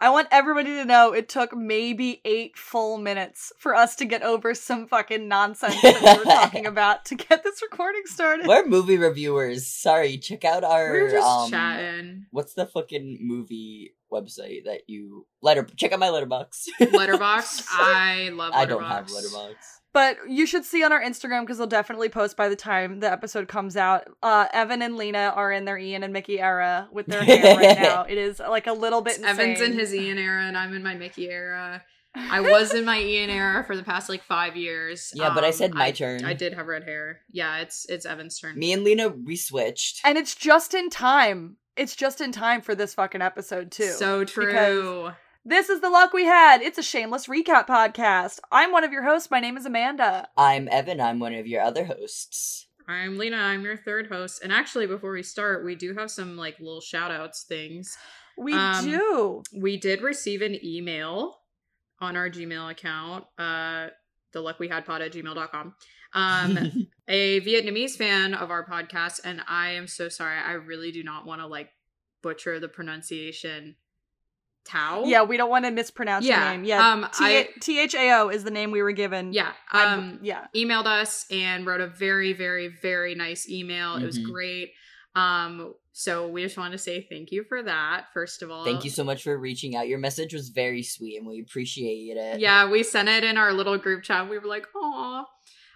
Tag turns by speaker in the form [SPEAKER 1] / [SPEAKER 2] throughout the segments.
[SPEAKER 1] I want everybody to know it took maybe eight full minutes for us to get over some fucking nonsense that we were talking about to get this recording started.
[SPEAKER 2] We're movie reviewers. Sorry, check out our.
[SPEAKER 3] We were just
[SPEAKER 2] um,
[SPEAKER 3] chatting.
[SPEAKER 2] What's the fucking movie website that you letter? Check out my Letterboxd.
[SPEAKER 3] Letterboxd. I love Letterboxd.
[SPEAKER 2] I don't have Letterboxd.
[SPEAKER 1] But you should see on our Instagram because they'll definitely post by the time the episode comes out. Uh, Evan and Lena are in their Ian and Mickey era with their hair right now. It is like a little bit.
[SPEAKER 3] It's Evan's in his Ian era, and I'm in my Mickey era. I was in my Ian era for the past like five years.
[SPEAKER 2] Yeah, but I
[SPEAKER 3] Um,
[SPEAKER 2] said my
[SPEAKER 3] I-
[SPEAKER 2] turn.
[SPEAKER 3] I did have red hair. Yeah, it's it's Evan's turn.
[SPEAKER 2] Me and Lena we switched.
[SPEAKER 1] and it's just in time. It's just in time for this fucking episode too.
[SPEAKER 3] So true.
[SPEAKER 1] This is the luck we had. It's a shameless recap podcast. I'm one of your hosts. My name is Amanda.
[SPEAKER 2] I'm Evan. I'm one of your other hosts.
[SPEAKER 3] I'm Lena. I'm your third host. And actually, before we start, we do have some like little shout outs things.
[SPEAKER 1] We
[SPEAKER 3] Um,
[SPEAKER 1] do.
[SPEAKER 3] We did receive an email on our Gmail account, uh, the luck we had pod at gmail.com. Um, a Vietnamese fan of our podcast, and I am so sorry. I really do not want to like butcher the pronunciation. Tao.
[SPEAKER 1] Yeah, we don't want to mispronounce
[SPEAKER 3] Yeah,
[SPEAKER 1] your name. Yeah,
[SPEAKER 3] um,
[SPEAKER 1] THAO is the name we were given.
[SPEAKER 3] Yeah. Um,
[SPEAKER 1] yeah.
[SPEAKER 3] emailed us and wrote a very, very, very nice email. It was
[SPEAKER 2] Mhm.
[SPEAKER 3] great. Um, so we just want to say thank you for that. First of all,
[SPEAKER 2] Thank you so much for reaching out. Your message was very sweet, and we appreciate it.
[SPEAKER 3] Yeah, we sent it in our little group chat. We were like, "Aw."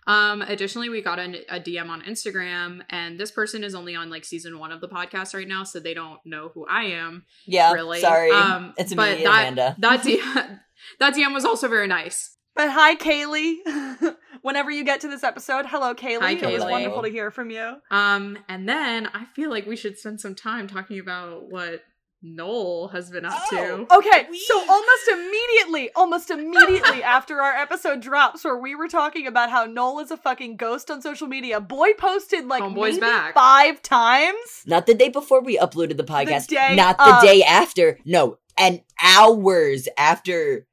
[SPEAKER 3] Um, additionally, we got an, a DM on Instagram, and this person is only on like season one of the podcast right now, so they don't know who I am.
[SPEAKER 2] Yeah.
[SPEAKER 3] really.
[SPEAKER 2] Sorry.
[SPEAKER 3] Um,
[SPEAKER 2] it's
[SPEAKER 3] but
[SPEAKER 2] me,
[SPEAKER 3] that-
[SPEAKER 2] Amanda.
[SPEAKER 3] That DM, that DM was also very nice.
[SPEAKER 1] But hi, Kaylee. Whenever you get to this episode, hello, Kaylee.
[SPEAKER 3] Hi, Kaylee.
[SPEAKER 1] It was wonderful to hear from you.
[SPEAKER 3] Um, and then I feel like we should spend some time talking about what Noel has been up to.
[SPEAKER 2] Oh.
[SPEAKER 1] Okay,
[SPEAKER 2] We-
[SPEAKER 1] so almost immediately, almost immediately after our episode drops, where we were talking about how Noel is a fucking ghost on social media, boy posted like
[SPEAKER 3] Homeboy's
[SPEAKER 1] maybe
[SPEAKER 3] back.
[SPEAKER 1] five times.
[SPEAKER 2] Not the day before we uploaded the podcast.
[SPEAKER 1] day
[SPEAKER 2] not the
[SPEAKER 1] of.
[SPEAKER 2] day after. No, and hours after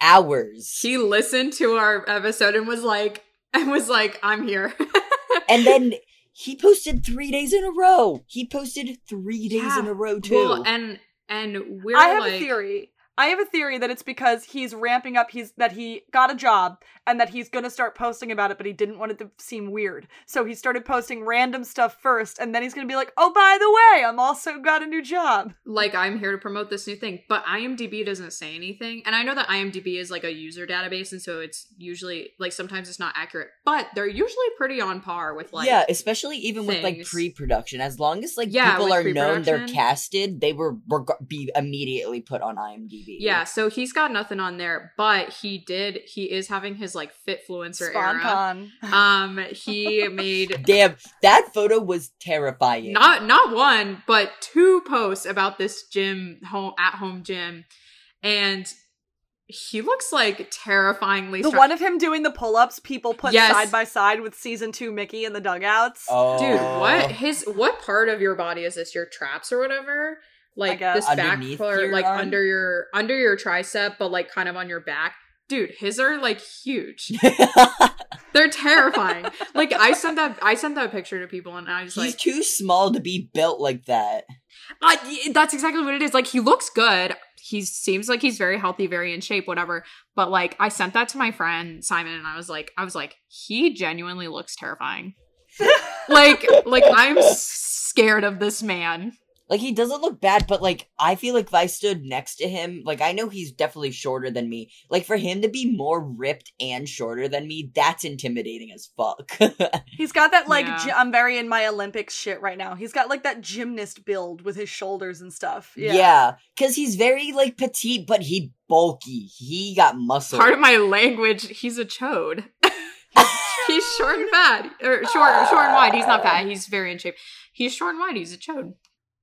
[SPEAKER 2] hours.
[SPEAKER 3] He listened to our episode and was like, and was like, I'm here.
[SPEAKER 2] and then he posted three days in a row. He posted three days
[SPEAKER 3] Yeah.
[SPEAKER 2] in a row too.
[SPEAKER 3] well, and and we're
[SPEAKER 1] I have
[SPEAKER 3] like,
[SPEAKER 1] a theory. I have a theory that it's because he's ramping up. He's that he got a job and that he's gonna start posting about it, but he didn't want it to seem weird. So he started posting random stuff first, and then he's gonna be like, "Oh, by the way, I'm also got a new job."
[SPEAKER 3] like I'm here to promote this new thing, but IMDb doesn't say anything. And I know that IMDb is like a user database, and so it's usually like sometimes it's not accurate, but they're usually pretty on par with like
[SPEAKER 2] yeah, especially even with like pre-production. As long as like
[SPEAKER 3] Yeah,
[SPEAKER 2] people are known, they're casted. They were, were be immediately put on IMDb.
[SPEAKER 3] Yeah, so he's got nothing on there, but he did. He is having his like Fitfluencer era.
[SPEAKER 1] SpawnCon.
[SPEAKER 3] Um, he made
[SPEAKER 2] Damn, that photo was terrifying.
[SPEAKER 3] not not one but two posts about this gym home at home gym, and he looks like terrifyingly.
[SPEAKER 1] The
[SPEAKER 3] stra-
[SPEAKER 1] one of him doing the pull-ups, people put
[SPEAKER 3] Yes.
[SPEAKER 1] side by side with season two Mickey in the dugouts.
[SPEAKER 2] oh,
[SPEAKER 3] Dude, what his what part of your body is this? Your traps or whatever? Like this back
[SPEAKER 2] Underneath
[SPEAKER 3] part, like
[SPEAKER 2] arm?
[SPEAKER 3] under your under your tricep, but like kind of on your back. Dude, his are like huge. They're terrifying. like I sent that I sent that picture to people and I was
[SPEAKER 2] He's
[SPEAKER 3] like he's
[SPEAKER 2] too small to be built like that.
[SPEAKER 3] I, that's exactly what it is. Like he looks good. He seems like he's very healthy, very in shape, whatever. But like I sent that to my friend Simon and I was like I was like he genuinely looks terrifying. like like I'm scared of this man.
[SPEAKER 2] Like he doesn't look bad, but like I feel like if I stood next to him, like I know he's definitely shorter than me. Like for him to be more ripped and shorter than me, that's intimidating as fuck.
[SPEAKER 1] He's got that like
[SPEAKER 3] Yeah.
[SPEAKER 1] gy- I'm very in my Olympics shit right now. He's got like that gymnast build with his shoulders and stuff. Yeah.
[SPEAKER 2] yeah, because he's very like petite, but he bulky. He got muscle.
[SPEAKER 3] Part of my language, he's a chode. he's short and fat. Or short short and wide. He's not fat. He's very in shape. He's short and wide. He's a chode.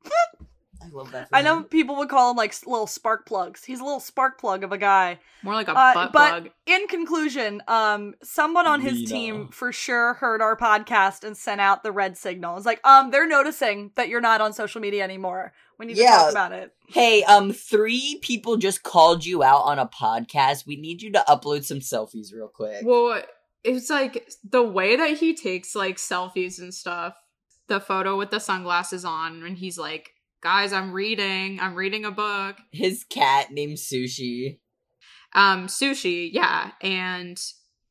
[SPEAKER 2] I love that. For
[SPEAKER 1] I know
[SPEAKER 2] him.
[SPEAKER 1] people would call him like little spark plugs. He's a little spark plug of a guy.
[SPEAKER 3] More like a
[SPEAKER 1] Uh,
[SPEAKER 3] butt
[SPEAKER 1] but-
[SPEAKER 3] plug.
[SPEAKER 1] In conclusion, um, someone on his
[SPEAKER 2] Lena.
[SPEAKER 1] team for sure heard our podcast and sent out the red signal. It's like, um, they're noticing that you're not on social media anymore. We need to talk about it.
[SPEAKER 2] Hey, um, three people just called you out on a podcast. We need you to upload some selfies real quick.
[SPEAKER 3] Well, it's like the way that he takes like selfies and stuff. The photo with the sunglasses on when he's like guys, I'm reading. I'm reading a book.
[SPEAKER 2] His cat named Sushi.
[SPEAKER 3] Um, sushi, yeah. And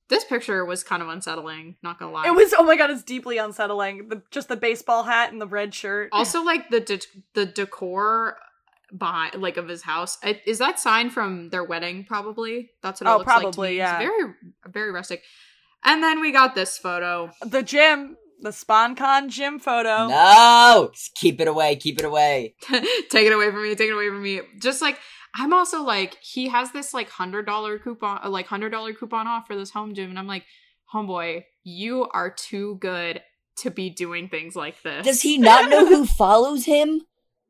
[SPEAKER 3] this picture was kind of unsettling, not gonna lie.
[SPEAKER 1] It was oh my god, it's deeply unsettling. The just the baseball hat and the red shirt.
[SPEAKER 3] also like the de- the decor behind like of his house. I, is that sign from their wedding? Probably. That's what it
[SPEAKER 1] Oh,
[SPEAKER 3] looks like to
[SPEAKER 1] probably,
[SPEAKER 3] me.
[SPEAKER 1] yeah.
[SPEAKER 3] It's very very rustic. And then we got this photo.
[SPEAKER 1] the gym, the SpawnCon gym photo.
[SPEAKER 2] No! Just keep it away, keep it away.
[SPEAKER 3] take it away from me. Take it away from me. Just like I'm also like he has this like hundred dollar coupon, uh, like hundred dollar coupon off for this home gym, and I'm like, homeboy, you are too good to be doing things like this.
[SPEAKER 2] Does he not know who follows him?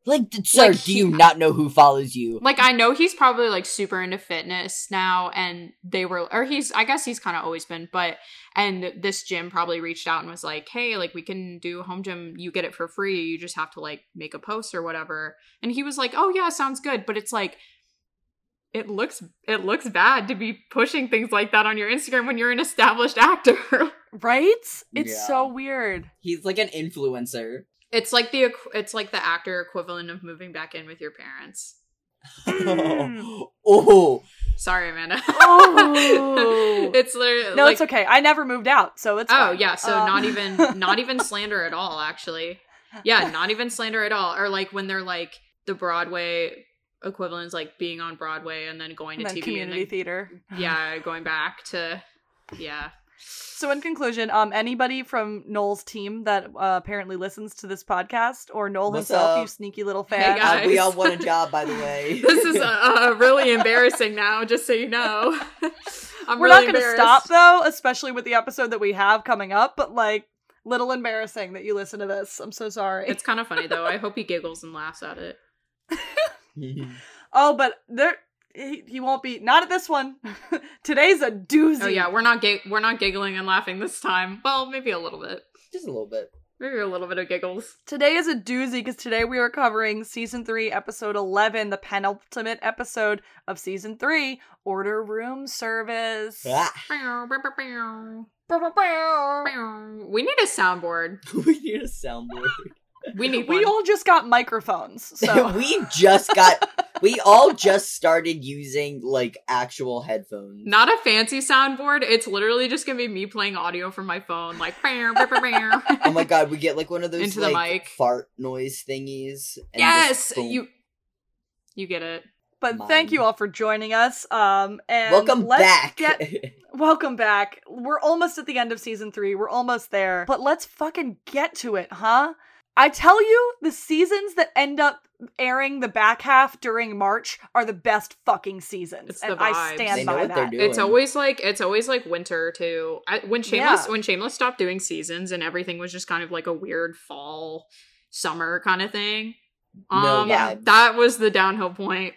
[SPEAKER 2] Like, sir,
[SPEAKER 3] Like,
[SPEAKER 2] do
[SPEAKER 3] he-
[SPEAKER 2] you not know who follows you?
[SPEAKER 3] like I know he's probably like super into fitness now and they were or he's I guess he's kind of always been but and this gym probably reached out and was like hey like we can do a home gym you get it for free you just have to like make a post or whatever and he was like oh yeah sounds good but it's like it looks it looks bad to be pushing things like that on your Instagram when you're an established actor
[SPEAKER 1] Right? It's
[SPEAKER 2] Yeah.
[SPEAKER 1] so weird.
[SPEAKER 2] He's like an influencer.
[SPEAKER 3] It's like the it's like the actor equivalent of moving back in with your parents
[SPEAKER 1] Mm.
[SPEAKER 2] oh,
[SPEAKER 3] sorry Amanda
[SPEAKER 1] Oh.
[SPEAKER 3] it's literally
[SPEAKER 1] No,
[SPEAKER 3] like,
[SPEAKER 1] it's okay. I never moved out, so it's
[SPEAKER 3] Oh
[SPEAKER 1] fine.
[SPEAKER 3] yeah, so
[SPEAKER 1] Um,
[SPEAKER 3] not even not even slander at all, actually. Yeah, not even slander at all. Or like when they're like the Broadway equivalent is like being on Broadway and then going to
[SPEAKER 1] and then
[SPEAKER 3] TV
[SPEAKER 1] community
[SPEAKER 3] and
[SPEAKER 1] theater.
[SPEAKER 3] yeah, going back to yeah.
[SPEAKER 1] So in conclusion, um, anybody from Noel's team that uh, apparently listens to this podcast, or Noel
[SPEAKER 2] What's
[SPEAKER 1] himself, you sneaky little
[SPEAKER 3] Hey,
[SPEAKER 1] fan,
[SPEAKER 3] guys.
[SPEAKER 2] uh, we all want a job, by the way.
[SPEAKER 3] This is uh, uh, really embarrassing now, just so you know. I'm
[SPEAKER 1] we're
[SPEAKER 3] really
[SPEAKER 1] not going to stop though, especially with the episode that we have coming up. But like, little embarrassing that you listen to this. I'm so sorry.
[SPEAKER 3] It's kind of funny though. I hope he giggles and laughs at it.
[SPEAKER 1] oh, but there. He, he won't be not at this one. Today's a doozy.
[SPEAKER 3] Oh yeah, we're not gig- we're not giggling and laughing this time. Well, maybe a little bit.
[SPEAKER 2] Just a little bit.
[SPEAKER 3] Maybe a little bit of giggles.
[SPEAKER 1] Today is a doozy because today we are covering season three, episode 11, the penultimate episode of season three, Order Room Service.
[SPEAKER 2] Ah,
[SPEAKER 3] We need a soundboard.
[SPEAKER 2] we need a soundboard.
[SPEAKER 3] We need
[SPEAKER 1] We
[SPEAKER 3] one.
[SPEAKER 1] all just got microphones, so
[SPEAKER 2] we just got. We all just started using like actual headphones.
[SPEAKER 3] Not a fancy soundboard. It's literally just gonna be me playing audio from my phone, like. oh
[SPEAKER 2] Oh my god, we get like one of those
[SPEAKER 3] Into the
[SPEAKER 2] like
[SPEAKER 3] mic.
[SPEAKER 2] fart noise thingies. and
[SPEAKER 3] Yes, you. You get it.
[SPEAKER 1] but
[SPEAKER 2] Mine.
[SPEAKER 1] thank you all for joining us. Um and
[SPEAKER 2] Welcome
[SPEAKER 1] let's
[SPEAKER 2] back.
[SPEAKER 1] Get, welcome back. We're almost at the end of season three. We're almost there. But let's fucking get to it, huh? I tell you, the seasons that end up airing the back half during March are the best fucking seasons.
[SPEAKER 3] It's
[SPEAKER 1] and
[SPEAKER 3] the
[SPEAKER 1] I stand
[SPEAKER 2] They know
[SPEAKER 1] by
[SPEAKER 2] what
[SPEAKER 1] that.
[SPEAKER 2] doing.
[SPEAKER 3] It's always like it's always like winter too. I, when Shameless
[SPEAKER 1] Yeah.
[SPEAKER 3] when Shameless stopped doing seasons and everything was just kind of like a weird fall summer kind of thing.
[SPEAKER 2] No
[SPEAKER 3] Um,
[SPEAKER 2] vibes.
[SPEAKER 3] that was the downhill point.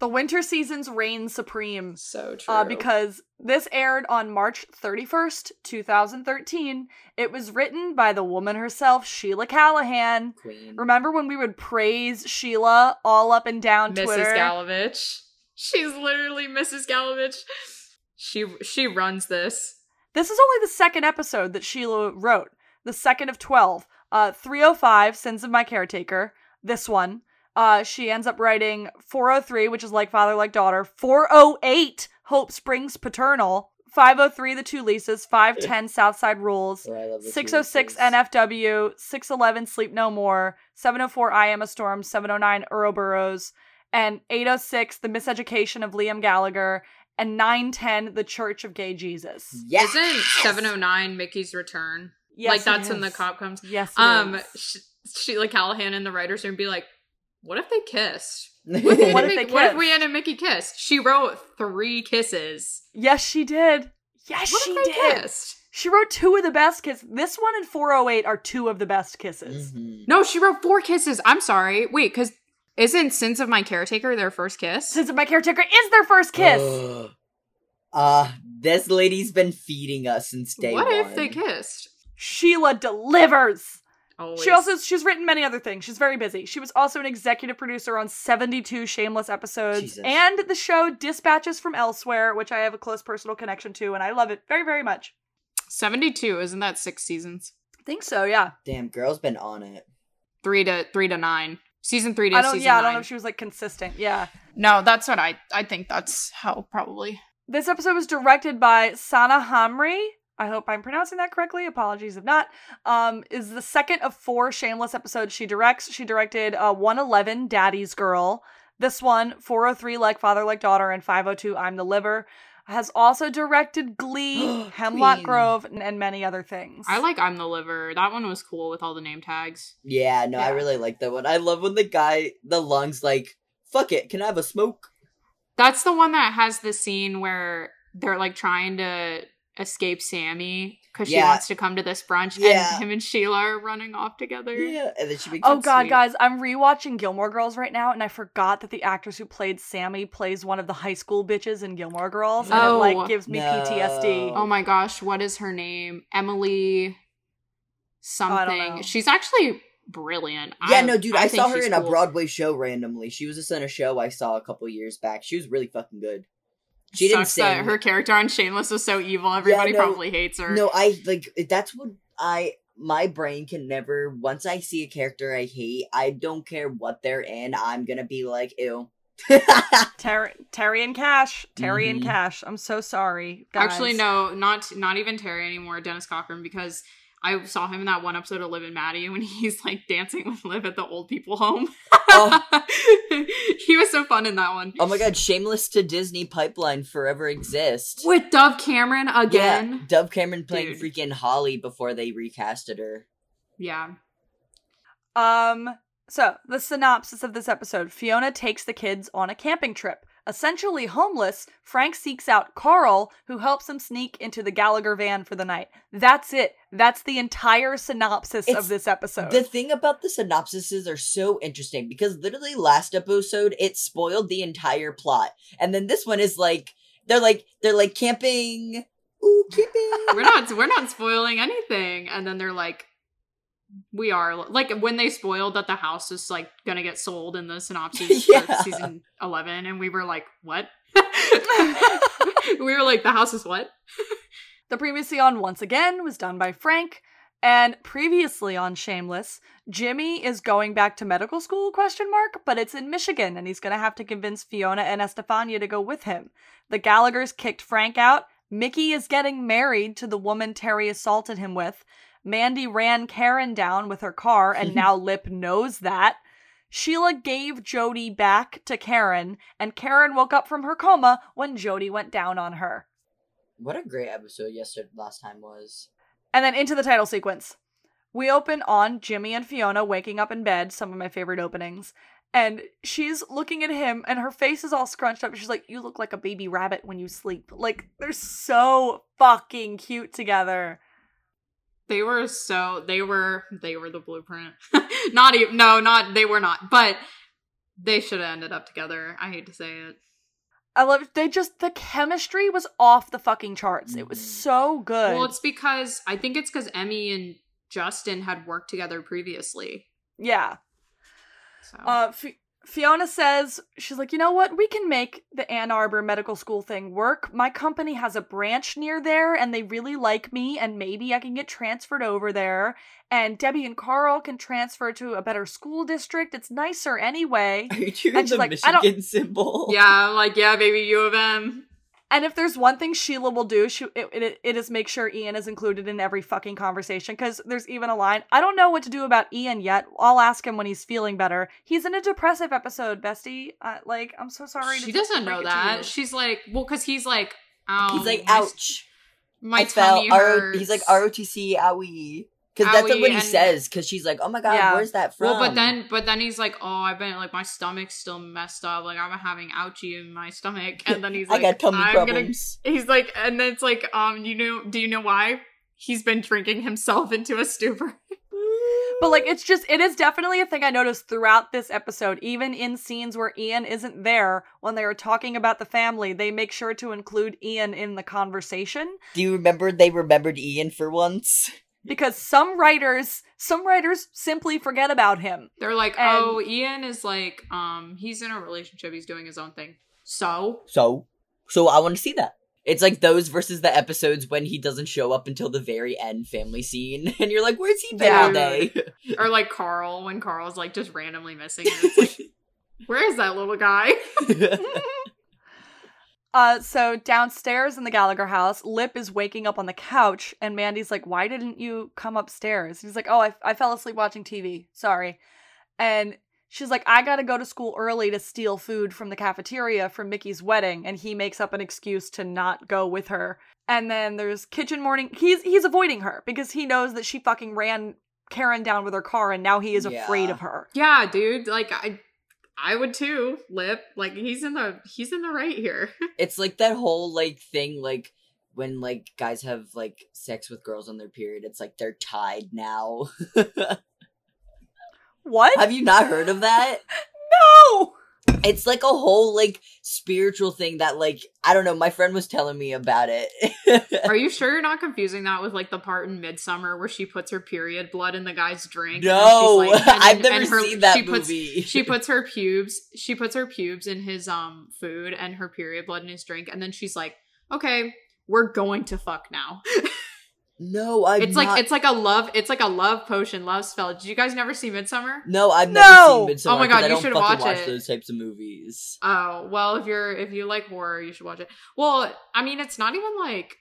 [SPEAKER 1] The winter seasons reign supreme.
[SPEAKER 3] So true.
[SPEAKER 1] Uh, because this aired on March 31st, 2013. It was written by the woman herself, Sheila Callahan.
[SPEAKER 2] Queen.
[SPEAKER 1] Remember when we would praise Sheila all up and down
[SPEAKER 3] Mrs.
[SPEAKER 1] Twitter?
[SPEAKER 3] Mrs. Gallavich. She's literally Mrs. Gallavich. She she runs this.
[SPEAKER 1] This is only the second episode that Sheila wrote. The second of 12. Uh, 305, Sins of My Caretaker. This one. Uh, she ends up writing 403, which is Like Father, Like Daughter. 408, Hope Springs Paternal. 503, The Two Lisa's. 510, Southside Rules.
[SPEAKER 2] Oh, I love the
[SPEAKER 1] 606 NFW, 611 Sleep No More, 704 I Am a Storm, 709 Ouroboros, and 806 The Miseducation of Liam Gallagher, and 910 The Church of Gay Jesus.
[SPEAKER 2] Yes.
[SPEAKER 3] Isn't 709 Mickey's return?
[SPEAKER 1] Yes,
[SPEAKER 3] like that's when the cop comes.
[SPEAKER 1] Yes,
[SPEAKER 3] Um
[SPEAKER 1] is.
[SPEAKER 3] sh- Sheila Callahan in the writers room be like, "What if they kissed?
[SPEAKER 1] What
[SPEAKER 3] What
[SPEAKER 1] if
[SPEAKER 3] if,
[SPEAKER 1] they
[SPEAKER 3] what if
[SPEAKER 1] kissed?
[SPEAKER 3] we and Mickey kissed?" She wrote three kisses.
[SPEAKER 1] yes, she did. Yes,
[SPEAKER 3] What
[SPEAKER 1] she
[SPEAKER 3] if they
[SPEAKER 1] did.
[SPEAKER 3] kissed?
[SPEAKER 1] She wrote two of the best kisses. This one and 408 are two of the best kisses.
[SPEAKER 2] Mhm.
[SPEAKER 3] No, she wrote four kisses. I'm sorry. Wait, because isn't Sins of My Caretaker their first kiss?
[SPEAKER 1] Sins of my caretaker is their first kiss.
[SPEAKER 2] Ugh. Uh, this lady's been feeding us since day
[SPEAKER 3] what
[SPEAKER 2] one.
[SPEAKER 3] What if they kissed?
[SPEAKER 1] Sheila delivers.
[SPEAKER 3] Always.
[SPEAKER 1] She also she's written many other things. She's very busy. She was also an executive producer on 72 Shameless episodes
[SPEAKER 2] Jesus.
[SPEAKER 1] and the show Dispatches from Elsewhere, which I have a close personal connection to and I love it very very much.
[SPEAKER 3] 72. Isn't that six seasons?
[SPEAKER 1] I think so, yeah.
[SPEAKER 2] Damn, girl's been on it.
[SPEAKER 3] Three to three to nine. Season three to
[SPEAKER 1] I don't.
[SPEAKER 3] season
[SPEAKER 1] Yeah, I don't know if she was like consistent. Yeah.
[SPEAKER 3] no, that's what I I think that's how probably.
[SPEAKER 1] This episode was directed by Sana Hamri. I hope I'm pronouncing that correctly. Apologies if not. Um, is the second of four Shameless episodes she directs. She directed uh, 111, Daddy's Girl. This one, 403, Like Father, Like Daughter, and 502, I'm the Liver. Has also directed Glee, Hemlock
[SPEAKER 2] Queen.
[SPEAKER 1] Grove, and, and many other things.
[SPEAKER 3] I like I'm the liver. That one was cool with all the name tags.
[SPEAKER 2] Yeah, no, I really like that one. I love when the guy, the lungs, like, fuck it, can I have a smoke?
[SPEAKER 3] That's the one that has the scene where they're like trying to escape Sammy because she
[SPEAKER 2] Yeah.
[SPEAKER 3] wants to come to this brunch,
[SPEAKER 2] Yeah.
[SPEAKER 3] and him and Sheila are running off together.
[SPEAKER 2] Yeah, and then she makes
[SPEAKER 1] Oh god,
[SPEAKER 2] sweet.
[SPEAKER 1] guys, I'm rewatching Gilmore Girls right now, and I forgot that the actress who played Sammy plays one of the high school bitches in Gilmore Girls, and it
[SPEAKER 3] Oh.
[SPEAKER 1] like gives me
[SPEAKER 2] No.
[SPEAKER 1] PTSD.
[SPEAKER 3] Oh my gosh, what is her name? Emily something.
[SPEAKER 1] know.
[SPEAKER 3] She's actually brilliant.
[SPEAKER 2] Yeah,
[SPEAKER 3] I-
[SPEAKER 2] no, dude, I,
[SPEAKER 3] think
[SPEAKER 2] saw her
[SPEAKER 3] she's
[SPEAKER 2] in a. Broadway show randomly. She was just in a show I saw a couple years back. She was really fucking good. She didn't
[SPEAKER 3] Sucks that her character on Shameless was so evil. Everybody
[SPEAKER 2] no.
[SPEAKER 3] probably hates her.
[SPEAKER 2] No, I like that's what I my brain can never once I see a character I hate, I don't care what they're in, I'm gonna be like, ew.
[SPEAKER 1] Terry, Terry and Cash, Terry and
[SPEAKER 2] Mhm.
[SPEAKER 1] Cash. I'm so sorry. Guys.
[SPEAKER 3] Actually, no, not not even Terry anymore. Dennis Cockrum because I saw him in that one episode of Liv and Maddie when he's like dancing with Liv at the old people home.
[SPEAKER 2] Oh.
[SPEAKER 3] he was so fun in that one.
[SPEAKER 2] oh my god, shameless to Disney pipeline forever exist.
[SPEAKER 3] With Dove Cameron
[SPEAKER 2] Yeah,
[SPEAKER 3] again.
[SPEAKER 2] Dove Cameron playing
[SPEAKER 3] Dude.
[SPEAKER 2] freaking Holly before they recasted her.
[SPEAKER 3] Yeah.
[SPEAKER 1] Um, so the synopsis of this episode Fiona takes the kids on a camping trip. Essentially homeless, Frank seeks out Carl, who helps him sneak into the Gallagher van for the night. That's it. That's the entire synopsis
[SPEAKER 2] It's-
[SPEAKER 1] of this episode.
[SPEAKER 2] The thing about the synopsises are so interesting because literally last episode it spoiled the entire plot. And then this one is like they're like they're like camping. Ooh, camping.
[SPEAKER 3] We're not we're not spoiling anything. And then they're like we are like when they spoiled that the house is like gonna get sold in the synopsis
[SPEAKER 2] Yeah.
[SPEAKER 3] for season 11 and we were like what we were like the house is what
[SPEAKER 1] The previously on Once Again was done by Frank, and previously on Shameless, Jimmy is going back to medical school question mark, but it's in Michigan and he's to have to convince Fiona and Estefania to go with him. The Gallaghers kicked Frank out. Mickey is getting married to the woman Terry assaulted him with. Mandy ran Karen down with her car and now Lip knows that. Sheila gave Jody back to Karen, and Karen woke up from her coma when Jody went down on her.
[SPEAKER 2] What a great episode yesterday last time was.
[SPEAKER 1] And then into the title sequence. We open on Jimmy and Fiona waking up in bed, some of my favorite openings. And she's looking at him and her face is all scrunched up. She's like, You look like a baby rabbit when you sleep. Like, they're so fucking cute together.
[SPEAKER 3] They were so they were they were the blueprint not even no not they were not but they should have ended up together i hate to say it
[SPEAKER 1] I love they just the chemistry was off the fucking charts. It was
[SPEAKER 2] Mhm.
[SPEAKER 1] so good.
[SPEAKER 3] well it's because i think it's because emmy and justin had worked together previously
[SPEAKER 1] yeah.
[SPEAKER 3] so
[SPEAKER 1] Uh, Fi- Fiona says, she's like, you know what? We can make the Ann Arbor Medical School thing work. My company has a branch near there and they really like me, and maybe I can get transferred over there. And Debbie and Carl can transfer to a better school district. It's nicer anyway.
[SPEAKER 2] Are you doing
[SPEAKER 1] And she's
[SPEAKER 2] the
[SPEAKER 1] like, I don't-
[SPEAKER 2] Michigan symbol?
[SPEAKER 3] yeah I'm like yeah baby u of m
[SPEAKER 1] And if there's one thing Sheila will do, she, it, it, it is make sure Ian is included in every fucking conversation. Because there's even a line, I don't know what to do about Ian yet. I'll ask him when he's feeling better. He's in a depressive episode, bestie. Uh, like, I'm so sorry.
[SPEAKER 3] she
[SPEAKER 1] just
[SPEAKER 3] doesn't know that she's like well because he's like oh
[SPEAKER 2] He's like, ouch.
[SPEAKER 3] my
[SPEAKER 2] I fell.
[SPEAKER 3] tummy
[SPEAKER 2] R-
[SPEAKER 3] hurts.
[SPEAKER 2] he's like ROTC, owie. Because that's
[SPEAKER 3] Owie,
[SPEAKER 2] what he
[SPEAKER 3] and-
[SPEAKER 2] says. Because she's like, oh my god,
[SPEAKER 1] Yeah.
[SPEAKER 2] where's that from?
[SPEAKER 3] Well, but then, but then he's like, "Oh, I've been like my stomach's still messed up. Like I'm having ouchie in my stomach." And then he's
[SPEAKER 2] I
[SPEAKER 3] like,
[SPEAKER 2] got tummy
[SPEAKER 3] "I'm gonna."
[SPEAKER 2] problems.
[SPEAKER 3] He's like, and then it's like, um, you know, do you know why? He's been drinking himself into a stupor.
[SPEAKER 1] But like it's just it is definitely a thing I noticed throughout this episode. Even in scenes where Ian isn't there, when they are talking about the family, they make sure to include Ian in the conversation
[SPEAKER 2] Do you remember they remembered Ian for once?
[SPEAKER 1] Because some writers, some writers simply forget about him.
[SPEAKER 3] They're like,
[SPEAKER 1] And-
[SPEAKER 3] "Oh, Ian is like, um, he's in a relationship. He's doing his own thing." So
[SPEAKER 2] So, so I want to see that. It's like those versus the episodes when he doesn't show up until the very end family scene. And you're like, where's he been all day?
[SPEAKER 3] Or like Carl when Carl's like just randomly missing. And it's like, where is that little guy?
[SPEAKER 1] Uh, so downstairs in the Gallagher house, Lip is waking up on the couch, and Mandy's like, "Why didn't you come upstairs?" He's like, "Oh, I, I fell asleep watching TV. Sorry." And she's like, "I gotta go to school early to steal food from the cafeteria for Mickey's wedding," and he makes up an excuse to not go with her. And then there's kitchen morning. He's he's avoiding her because he knows that she fucking ran Karen down with her car, and now he is afraid of her.
[SPEAKER 3] yeah, dude. Like I, I would too. Lip. Like he's in the he's in the right here.
[SPEAKER 2] it's like that whole like thing like when like guys have like sex with girls on their period it's like they're tied now
[SPEAKER 1] What?
[SPEAKER 2] have you not heard of that
[SPEAKER 1] no.
[SPEAKER 2] It's like a whole like spiritual thing that like i don't know my friend was telling me about it
[SPEAKER 3] Are you sure you're not confusing that with like the part in Midsummer where she puts her period blood in the guy's drink? and
[SPEAKER 2] no
[SPEAKER 3] she's like- and
[SPEAKER 2] i've never
[SPEAKER 3] and her-
[SPEAKER 2] seen that
[SPEAKER 3] she puts,
[SPEAKER 2] movie
[SPEAKER 3] she puts her pubes she puts her pubes in his um food and her period blood in his drink and then she's like okay we're going to fuck now
[SPEAKER 2] no i
[SPEAKER 3] it's like it's like a love it's like a love potion love spell did you guys never see midsummer
[SPEAKER 2] no i've
[SPEAKER 1] No!
[SPEAKER 2] never seen Midsummer.
[SPEAKER 3] Oh my God, you should watch
[SPEAKER 2] watch
[SPEAKER 3] it.
[SPEAKER 2] those types of movies
[SPEAKER 3] oh well if you're if you like horror you should watch it well i mean it's not even like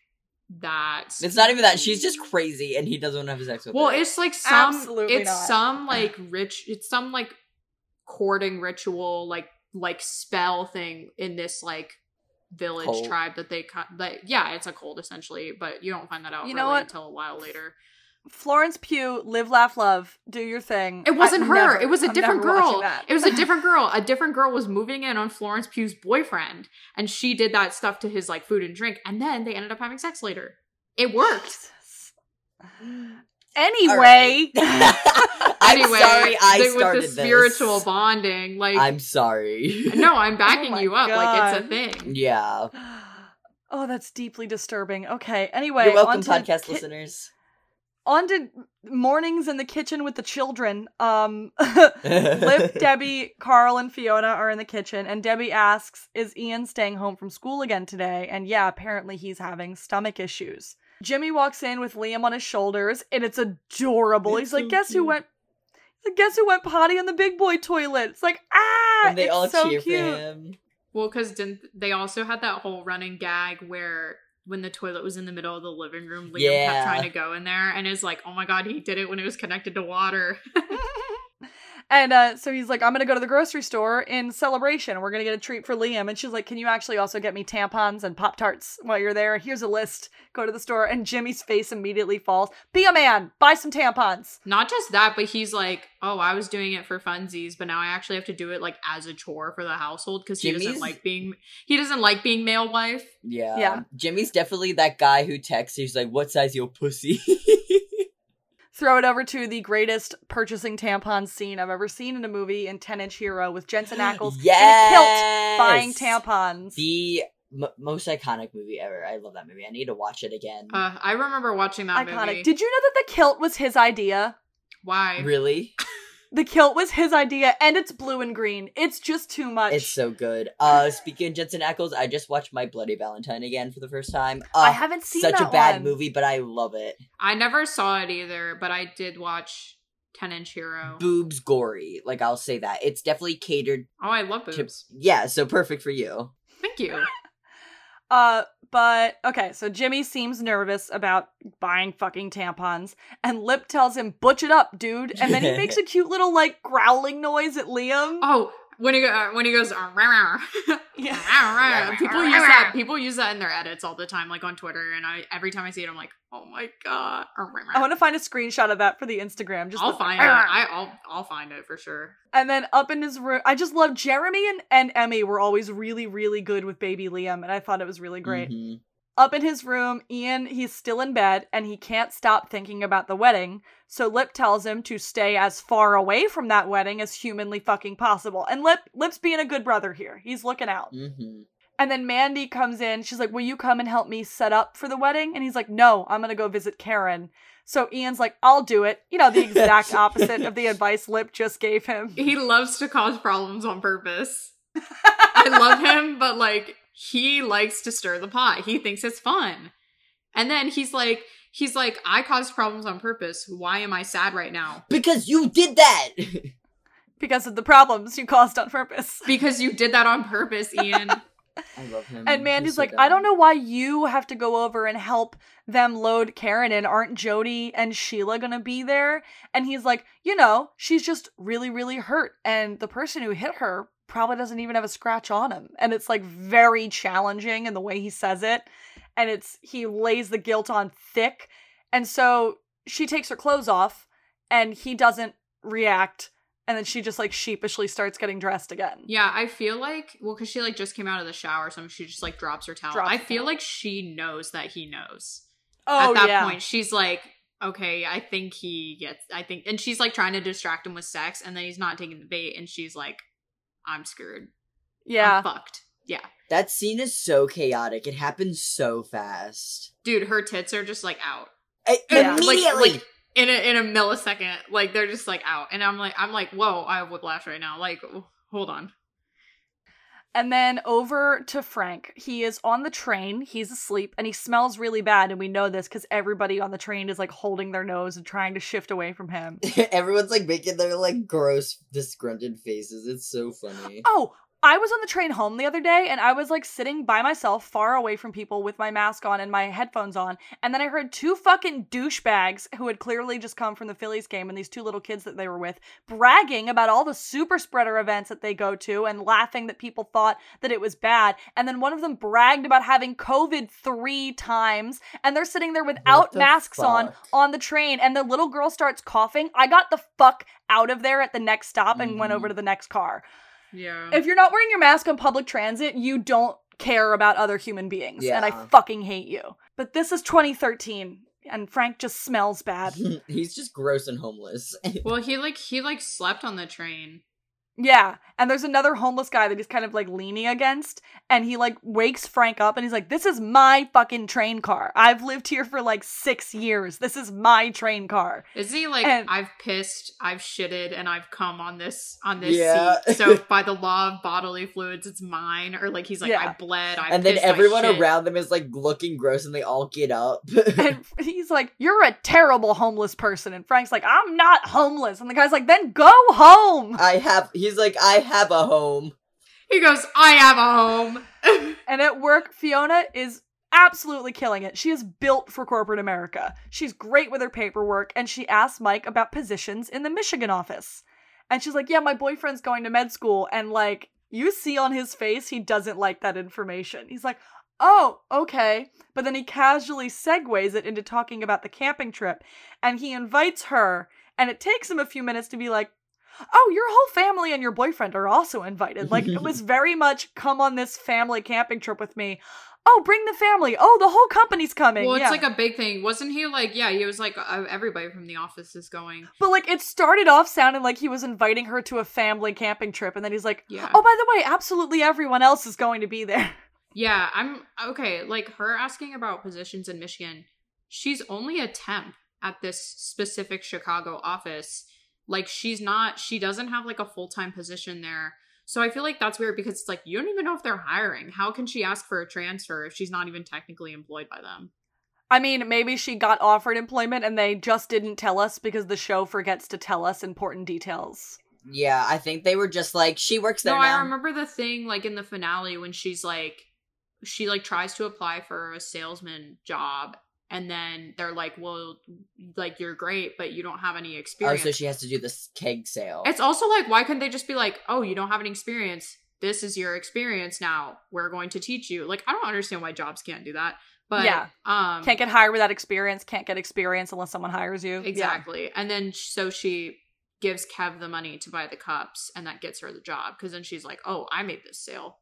[SPEAKER 3] that
[SPEAKER 2] it's not even that she's just crazy and he doesn't want to have sex with
[SPEAKER 3] well
[SPEAKER 2] her
[SPEAKER 3] it's like some
[SPEAKER 1] Absolutely
[SPEAKER 3] it's
[SPEAKER 1] not.
[SPEAKER 3] some like rich it's some like courting ritual like like spell thing in this like village
[SPEAKER 2] Cult.
[SPEAKER 3] tribe that they cut that yeah it's a cult essentially but you don't find that out
[SPEAKER 1] You
[SPEAKER 3] really
[SPEAKER 1] know what?
[SPEAKER 3] until a while later
[SPEAKER 1] Florence Pugh, live, laugh, love, do your thing.
[SPEAKER 3] it wasn't
[SPEAKER 1] I-
[SPEAKER 3] her
[SPEAKER 1] never-
[SPEAKER 3] it was a
[SPEAKER 1] I'm
[SPEAKER 3] different girl it was a different girl a different girl was moving in on florence pugh's boyfriend and she did that stuff to his like food and drink and then they ended up having sex later it worked
[SPEAKER 1] Jesus.
[SPEAKER 2] All
[SPEAKER 1] Anyway,
[SPEAKER 2] right. I'm
[SPEAKER 3] anyway
[SPEAKER 2] sorry I
[SPEAKER 3] they-
[SPEAKER 2] started
[SPEAKER 3] with the
[SPEAKER 2] this.
[SPEAKER 3] spiritual bonding like
[SPEAKER 2] I'm sorry.
[SPEAKER 3] no i'm backing
[SPEAKER 1] Oh
[SPEAKER 3] you up like it's a thing
[SPEAKER 2] yeah.
[SPEAKER 1] oh, that's deeply disturbing. Okay, anyway,
[SPEAKER 2] You're welcome, podcast
[SPEAKER 1] ki-
[SPEAKER 2] listeners.
[SPEAKER 1] On to mornings in the kitchen with the children. Um, Lip, Debbie, Carl, and Fiona are in the kitchen, and Debbie asks, "Is Ian staying home from school again today?" And yeah, apparently he's having stomach issues. Jimmy walks in with Liam on his shoulders, and it's adorable.
[SPEAKER 2] It's
[SPEAKER 1] he's like,
[SPEAKER 2] so
[SPEAKER 1] "Guess who went?" he's Guess who went potty on the big boy toilet? It's like ah,
[SPEAKER 2] and they
[SPEAKER 1] it's
[SPEAKER 2] all
[SPEAKER 1] so
[SPEAKER 2] cheer
[SPEAKER 1] cute.
[SPEAKER 2] for him.
[SPEAKER 3] Well, because didn't they also had that whole running gag where when the toilet was in the middle of the living room, Liam
[SPEAKER 2] Yeah.
[SPEAKER 3] kept trying to go in there and is like, "Oh my god, he did it when it was connected to water."
[SPEAKER 1] and uh, so he's like, I'm gonna go to the grocery store in celebration. We're gonna get a treat for Liam. And she's like, Can you actually also get me tampons and Pop Tarts while you're there? Here's a list. Go to the store. And Jimmy's face immediately falls. Be a man. Buy some tampons.
[SPEAKER 3] Not just that, but he's like, "Oh, I was doing it for funsies, but now I actually have to do it like as a chore for the household because he doesn't like being he doesn't like being male wife."
[SPEAKER 2] Yeah.
[SPEAKER 1] Yeah.
[SPEAKER 2] Jimmy's definitely that guy who texts. He's like, "What size your pussy?"
[SPEAKER 1] Throw it over to the greatest purchasing tampons scene I've ever seen in a movie in 10 Inch Hero with Jensen Ackles in a kilt buying tampons.
[SPEAKER 2] The m- most iconic movie ever. I love that movie. I need to watch it again.
[SPEAKER 3] Uh, I remember watching that
[SPEAKER 1] Iconic.
[SPEAKER 3] movie.
[SPEAKER 1] Did you know that the kilt was his idea?
[SPEAKER 3] Why?
[SPEAKER 2] really?
[SPEAKER 1] The kilt was his idea, and it's blue and green. It's just too much.
[SPEAKER 2] It's so good. Uh, speaking of Jensen Ackles, I just watched My Bloody Valentine again for the first time. Uh,
[SPEAKER 1] I haven't seen
[SPEAKER 2] such
[SPEAKER 1] that
[SPEAKER 2] a bad
[SPEAKER 1] one.
[SPEAKER 2] movie, but I love it.
[SPEAKER 3] I never saw it either, but I did watch Ten Inch Hero.
[SPEAKER 2] Boobs gory, like I'll say that. It's definitely catered
[SPEAKER 3] oh, I love
[SPEAKER 2] to
[SPEAKER 3] boobs.
[SPEAKER 2] yeah, so perfect for you.
[SPEAKER 3] Thank you.
[SPEAKER 1] Uh, but okay, so Jimmy seems nervous about buying fucking tampons, and Lip tells him, "Butch it up, dude." And then he makes a cute little like growling noise at Liam.
[SPEAKER 3] Oh, when he go, uh, when he goes, "Rah, rah."
[SPEAKER 1] Yeah.
[SPEAKER 3] people use that. People use that in their edits all the time, like on Twitter. And I every time I see it, I'm like, oh my god.
[SPEAKER 1] I want to find a screenshot of that for the Instagram. Just
[SPEAKER 3] I'll
[SPEAKER 1] the-
[SPEAKER 3] find it. I, I'll I'll find it for sure.
[SPEAKER 1] And then up in his room, I just love Jeremy and, and Emmy were always really, really good with baby Liam, and I thought it was really great.
[SPEAKER 2] Mhm.
[SPEAKER 1] Up in his room, Ian, he's still in bed and he can't stop thinking about the wedding. So Lip tells him to stay as far away from that wedding as humanly fucking possible. And Lip Lip's being a good brother here. He's looking out.
[SPEAKER 2] Mhm.
[SPEAKER 1] And then Mandy comes in. She's like, "Will you come and help me set up for the wedding?" And he's like, "No, I'm going to go visit Karen." So Ian's like, "I'll do it." You know, the exact opposite of the advice Lip just gave him.
[SPEAKER 3] He loves to cause problems on purpose. I love him, but like he likes to stir the pot. He thinks it's fun. And then he's like, he's like, I caused problems on purpose. Why am I sad right now?
[SPEAKER 2] Because you did that.
[SPEAKER 1] because of the problems you caused on purpose.
[SPEAKER 3] Because you did that on purpose, Ian.
[SPEAKER 2] I love him.
[SPEAKER 1] And Mandy's
[SPEAKER 2] so
[SPEAKER 1] like, I don't know why you have to go over and help them load Karen in. Aren't Jody and Sheila gonna be there? And he's like, you know, she's just really, really hurt. And the person who hit her probably doesn't even have a scratch on him. And it's like very challenging in the way he says it. And it's he lays the guilt on thick. And so she takes her clothes off and he doesn't react. And then she just like sheepishly starts getting dressed again.
[SPEAKER 3] Yeah, I feel like well, because she like just came out of the shower, something. She just like drops her towel.
[SPEAKER 1] Drops
[SPEAKER 3] I feel
[SPEAKER 1] towel.
[SPEAKER 3] like she knows that he knows.
[SPEAKER 1] Oh,
[SPEAKER 3] At that
[SPEAKER 1] yeah.
[SPEAKER 3] point, she's like, okay, I think he gets. I think, and she's like trying to distract him with sex, and then he's not taking the bait, and she's like, I'm screwed.
[SPEAKER 1] yeah.
[SPEAKER 3] I'm fucked. Yeah,
[SPEAKER 2] That scene is so chaotic. It happens so fast.
[SPEAKER 3] dude, her tits are just like out.
[SPEAKER 2] I-
[SPEAKER 1] Yeah.
[SPEAKER 3] Like-
[SPEAKER 2] Immediately.
[SPEAKER 3] like- in a in a millisecond. Like they're just like out, and I'm like, I'm like, whoa, I have whiplash right now. Like, hold on.
[SPEAKER 1] And then over to Frank. He is on the train. He's asleep and he smells really bad. And we know this because everybody on the train is like holding their nose and trying to shift away from him.
[SPEAKER 2] Everyone's like making their like gross, disgruntled faces. It's so funny.
[SPEAKER 1] Oh, I was on the train home the other day and I was like sitting by myself far away from people with my mask on and my headphones on. And then I heard two fucking douchebags who had clearly just come from the Phillies game and these two little kids that they were with bragging about all the super spreader events that they go to and laughing that people thought that it was bad. And then one of them bragged about having COVID three times and they're sitting there without
[SPEAKER 2] the
[SPEAKER 1] masks on
[SPEAKER 2] fuck?
[SPEAKER 1] on the train and the little girl starts coughing. I got the fuck out of there at the next stop and went
[SPEAKER 2] Mhm.
[SPEAKER 1] over to the next car.
[SPEAKER 3] Yeah.
[SPEAKER 1] If you're not wearing your mask on public transit, you don't care about other human beings. And I fucking hate you. But this is 2013, and Frank just smells bad.
[SPEAKER 2] He's just gross and homeless.
[SPEAKER 3] well, he like he like slept on the train.
[SPEAKER 1] Yeah. And there's another homeless guy that he's kind of like leaning against. And he like wakes Frank up and he's like, This is my fucking train car. I've lived here for like six years. This is my train car.
[SPEAKER 3] Is he like
[SPEAKER 1] And-
[SPEAKER 3] I've pissed, I've shitted, and I've come on this on this
[SPEAKER 2] Yeah.
[SPEAKER 3] seat. So by the law of bodily fluids, it's mine. Or like he's like,
[SPEAKER 1] Yeah.
[SPEAKER 3] I bled, I
[SPEAKER 2] and then
[SPEAKER 3] pissed, I
[SPEAKER 2] everyone around them is like looking gross and they all get up.
[SPEAKER 1] And he's like, You're a terrible homeless person. And Frank's like, I'm not homeless. And the guy's like, Then go home.
[SPEAKER 2] I have he's like, I have a home.
[SPEAKER 3] He goes, I have a home.
[SPEAKER 1] And at work, Fiona is absolutely killing it. She is built for corporate America. She's great with her paperwork, and she asks Mike about positions in the Michigan office. And she's like, Yeah, my boyfriend's going to med school. And like, you see on his face, he doesn't like that information. He's like, Oh, okay. But then he casually segues it into talking about the camping trip, and he invites her, and it takes him a few minutes to be like, Oh, your whole family and your boyfriend are also invited. Like, it was very much come on this family camping trip with me. Oh, bring the family. Oh, the whole company's coming.
[SPEAKER 3] well, it's
[SPEAKER 1] yeah.
[SPEAKER 3] like a big thing. Wasn't he like, yeah, he was like, uh, everybody from the office is going.
[SPEAKER 1] But like it started off sounding like he was inviting her to a family camping trip, and then he's like,
[SPEAKER 3] Yeah.
[SPEAKER 1] "Oh, by the way, absolutely everyone else is going to be there."
[SPEAKER 3] Yeah, I'm okay. Like her asking about positions in Michigan, she's only a temp at this specific Chicago office. Like she's not, she doesn't have like a full time position there. So I feel like that's weird because it's like you don't even know if they're hiring. How can she ask for a transfer if she's not even technically employed by them?
[SPEAKER 1] I mean, maybe she got offered employment and they just didn't tell us because the show forgets to tell us important details.
[SPEAKER 2] Yeah, I think they were just like, she works there
[SPEAKER 3] no,
[SPEAKER 2] now.
[SPEAKER 3] I remember the thing like in the finale when she's like, she like tries to apply for a salesman job. And then they're like, well, like you're great, but you don't have any experience."
[SPEAKER 2] Oh,
[SPEAKER 3] experience.
[SPEAKER 2] so she has to do this keg sale.
[SPEAKER 3] It's also like, why couldn't they just be like, oh, you don't have any experience. This is your experience now. We're going to teach you. Like, I don't understand why jobs can't do that. But
[SPEAKER 1] Yeah.
[SPEAKER 3] um,
[SPEAKER 1] Can't get hired without experience. Can't get experience unless someone hires you. Yeah.
[SPEAKER 3] exactly. And then so she gives Kev the money to buy the cups, and that gets her the job. Because then she's like, oh, I made this sale.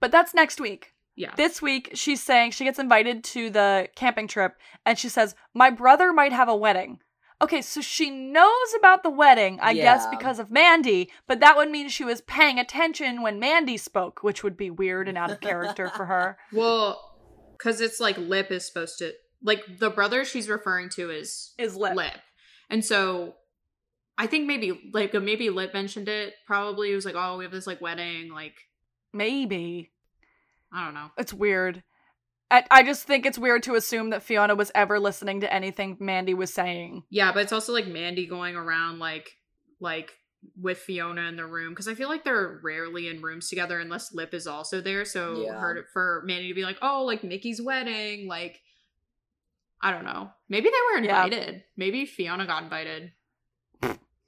[SPEAKER 1] But that's next week.
[SPEAKER 3] Yeah.
[SPEAKER 1] This week, she's saying she gets invited to the camping trip and she says, My brother might have a wedding. Okay, so she knows about the wedding, I guess, because of Mandy, but that would mean she was paying attention when Mandy spoke, which would be weird and out of character for her.
[SPEAKER 3] Well, because it's like Lip is supposed to like the brother she's referring to is
[SPEAKER 1] Is lip.
[SPEAKER 3] Lip, and so I think maybe like maybe Lip mentioned it. Probably it was like, oh, we have this like wedding, like
[SPEAKER 1] Maybe.
[SPEAKER 3] I don't know.
[SPEAKER 1] It's weird. I, I just think it's weird to assume that Fiona was ever listening to anything Mandy was saying.
[SPEAKER 3] Yeah, but it's also like Mandy going around like like with Fiona in the room because I feel like they're rarely in rooms together unless Lip is also there. So
[SPEAKER 2] Yeah.
[SPEAKER 3] her for Mandy to be like, oh, like Mickey's wedding, like I don't know. Maybe they were
[SPEAKER 1] Yeah.
[SPEAKER 3] invited. Maybe Fiona got invited.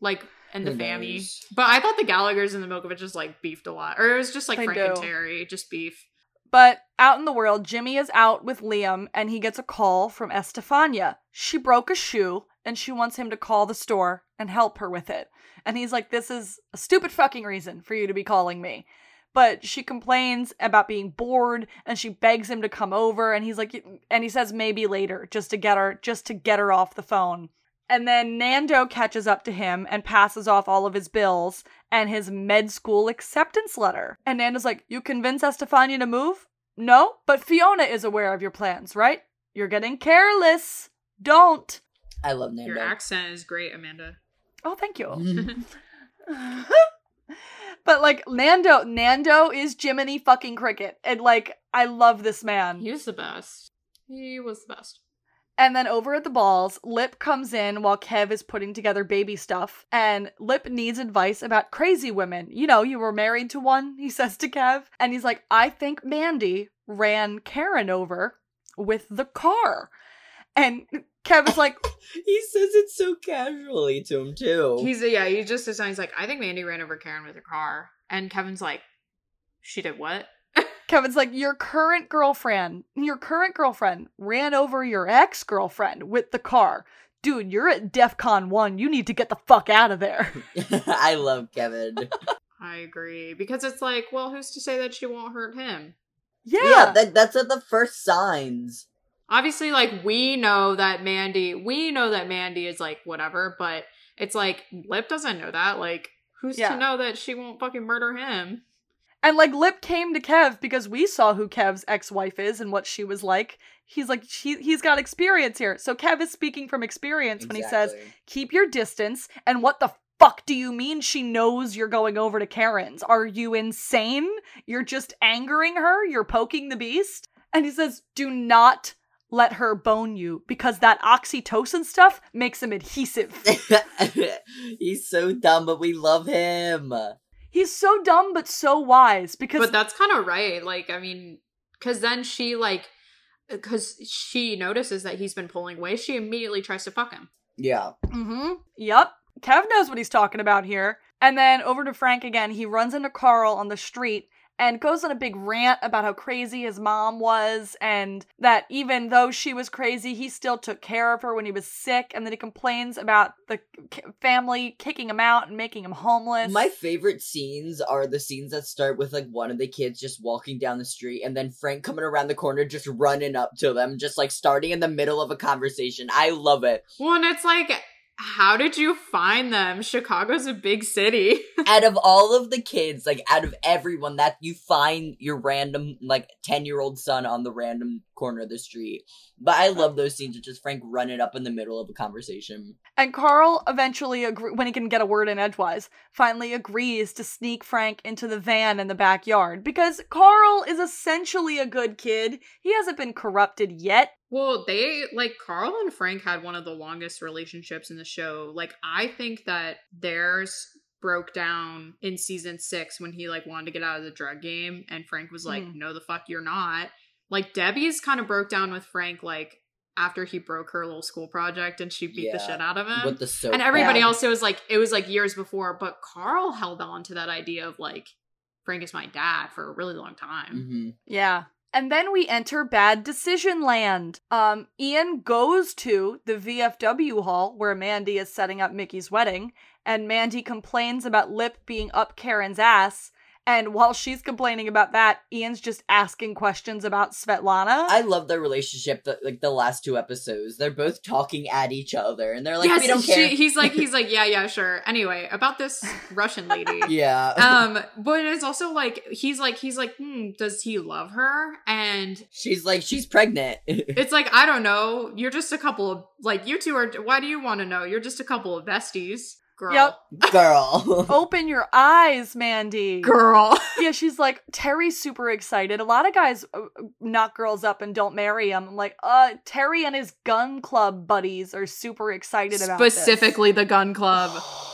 [SPEAKER 3] Like and the
[SPEAKER 2] Who
[SPEAKER 3] family. But I thought the Gallagher's and the Milkovich just like beefed a lot. Or it was just like
[SPEAKER 1] They
[SPEAKER 3] Frank and. Terry, just beef.
[SPEAKER 1] But out in the world, Jimmy is out with Liam and he gets a call from Estefania. She broke a shoe and she wants him to call the store and help her with it. And he's like, This is a stupid fucking reason for you to be calling me. But she complains about being bored and she begs him to come over and he's like and he says maybe later just to get her just to get her off the phone. And then Nando catches up to him and passes off all of his bills and his med school acceptance letter. And Nando's like, You convince Estefania to move? No, but Fiona is aware of your plans, right? You're getting careless. Don't.
[SPEAKER 2] I love Nando.
[SPEAKER 3] Your accent is great, Amanda.
[SPEAKER 1] Oh, thank you. but like Nando, Nando is Jiminy fucking Cricket. And like, I love this man.
[SPEAKER 3] He was the best. He was the best.
[SPEAKER 1] And then over at the balls, Lip comes in while Kev is putting together baby stuff. And Lip needs advice about crazy women. You know, you were married to one, he says to Kev. And he's like, I think Mandy ran Karen over with the car. And Kev is like,
[SPEAKER 2] he says it so casually to him too.
[SPEAKER 3] He's yeah, he just is he's like, I think Mandy ran over Karen with her car. And Kevin's like, She did what?
[SPEAKER 1] Kevin's like, your current girlfriend, your current girlfriend ran over your ex girlfriend with the car. Dude, you're at DEF CON 1. You need to get the fuck out of there.
[SPEAKER 2] I love Kevin.
[SPEAKER 3] I agree. Because it's like, well, who's to say that she won't hurt him?
[SPEAKER 1] Yeah.
[SPEAKER 2] yeah, that, that's at the first signs.
[SPEAKER 3] Obviously, like, we know that Mandy we know that Mandy is like whatever, but it's like Lip doesn't know that. Like, who's
[SPEAKER 1] Yeah.
[SPEAKER 3] to know that she won't fucking murder him?
[SPEAKER 1] And like Lip came to Kev because we saw who Kev's ex-wife is and what she was like. He's like he he's got experience here. So Kev is speaking from experience when he says, "Keep your distance." And what the fuck do you mean she knows you're going over to Karen's? Are you insane? You're just angering her? You're poking the beast? And he says, "Do not let her bone you because that oxytocin stuff makes him adhesive."
[SPEAKER 2] He's so dumb, but we love him.
[SPEAKER 1] He's so dumb but so wise because
[SPEAKER 3] But that's kind of right. Like, I mean, because then she like, because she notices that he's been pulling away, she immediately tries to fuck him.
[SPEAKER 2] Yeah.
[SPEAKER 1] Mm-hmm. Yep. Kev knows what he's talking about here. And then over to Frank again. He runs into Carl on the street and goes on a big rant about how crazy his mom was and that even though she was crazy, he still took care of her when he was sick. And then he complains about the k- family kicking him out and making him homeless.
[SPEAKER 2] My favorite scenes are the scenes that start with like one of the kids just walking down the street and then Frank coming around the corner just running up to them, just like starting in the middle of a conversation. I love it.
[SPEAKER 3] Well, and it's like, how did you find them? Chicago's a big city.
[SPEAKER 2] out of all of the kids, like out of everyone, that you find your random like ten year old son on the random corner of the street. But I love those scenes of just Frank running up in the middle of a conversation.
[SPEAKER 1] And Carl eventually, agree- when he can get a word in edgewise, finally agrees to sneak Frank into the van in the backyard because Carl is essentially a good kid. He hasn't been corrupted yet.
[SPEAKER 3] Well, they like Carl and Frank had one of the longest relationships in the show. Like I think that theirs broke down in season 6 when he like wanted to get out of the drug game and Frank was like,
[SPEAKER 1] Hmm.
[SPEAKER 3] "No the fuck you're not." Like Debbie's kind of broke down with Frank like after he broke her little school project and she beat the shit out of him.
[SPEAKER 2] With the soap.
[SPEAKER 3] and everybody
[SPEAKER 1] Yeah.
[SPEAKER 3] else it was like it was like years before, but Carl held on to that idea of like Frank is my dad for a really long time.
[SPEAKER 2] hmm
[SPEAKER 1] Yeah. And then we enter bad decision land. Um, Ian goes to the VFW hall where Mandy is setting up Mickey's wedding, and Mandy complains about Lip being up Karen's ass. And while she's complaining about that, Ian's just asking questions about Svetlana.
[SPEAKER 2] I love their relationship. The, like the last two episodes, they're both talking at each other, and they're like, "We don't
[SPEAKER 3] she-
[SPEAKER 2] care."
[SPEAKER 3] he's like, he's like, yeah, yeah, sure. Anyway, about this Russian lady.
[SPEAKER 2] yeah.
[SPEAKER 3] Um, but it's also like he's like he's like, hmm, does he love her? And
[SPEAKER 2] she's like, she's pregnant.
[SPEAKER 3] it's like I don't know. You're just a couple of like you two are. Why do you want to know? You're just a couple of besties. Girl.
[SPEAKER 1] Yep.
[SPEAKER 2] Girl.
[SPEAKER 1] Open your eyes, Mandy.
[SPEAKER 3] Girl.
[SPEAKER 1] Yeah, she's like Terry's super excited. A lot of guys uh, knock girls up and don't marry them. I'm like, uh, Terry and his gun club buddies are super excited about this.
[SPEAKER 3] Specifically the gun club.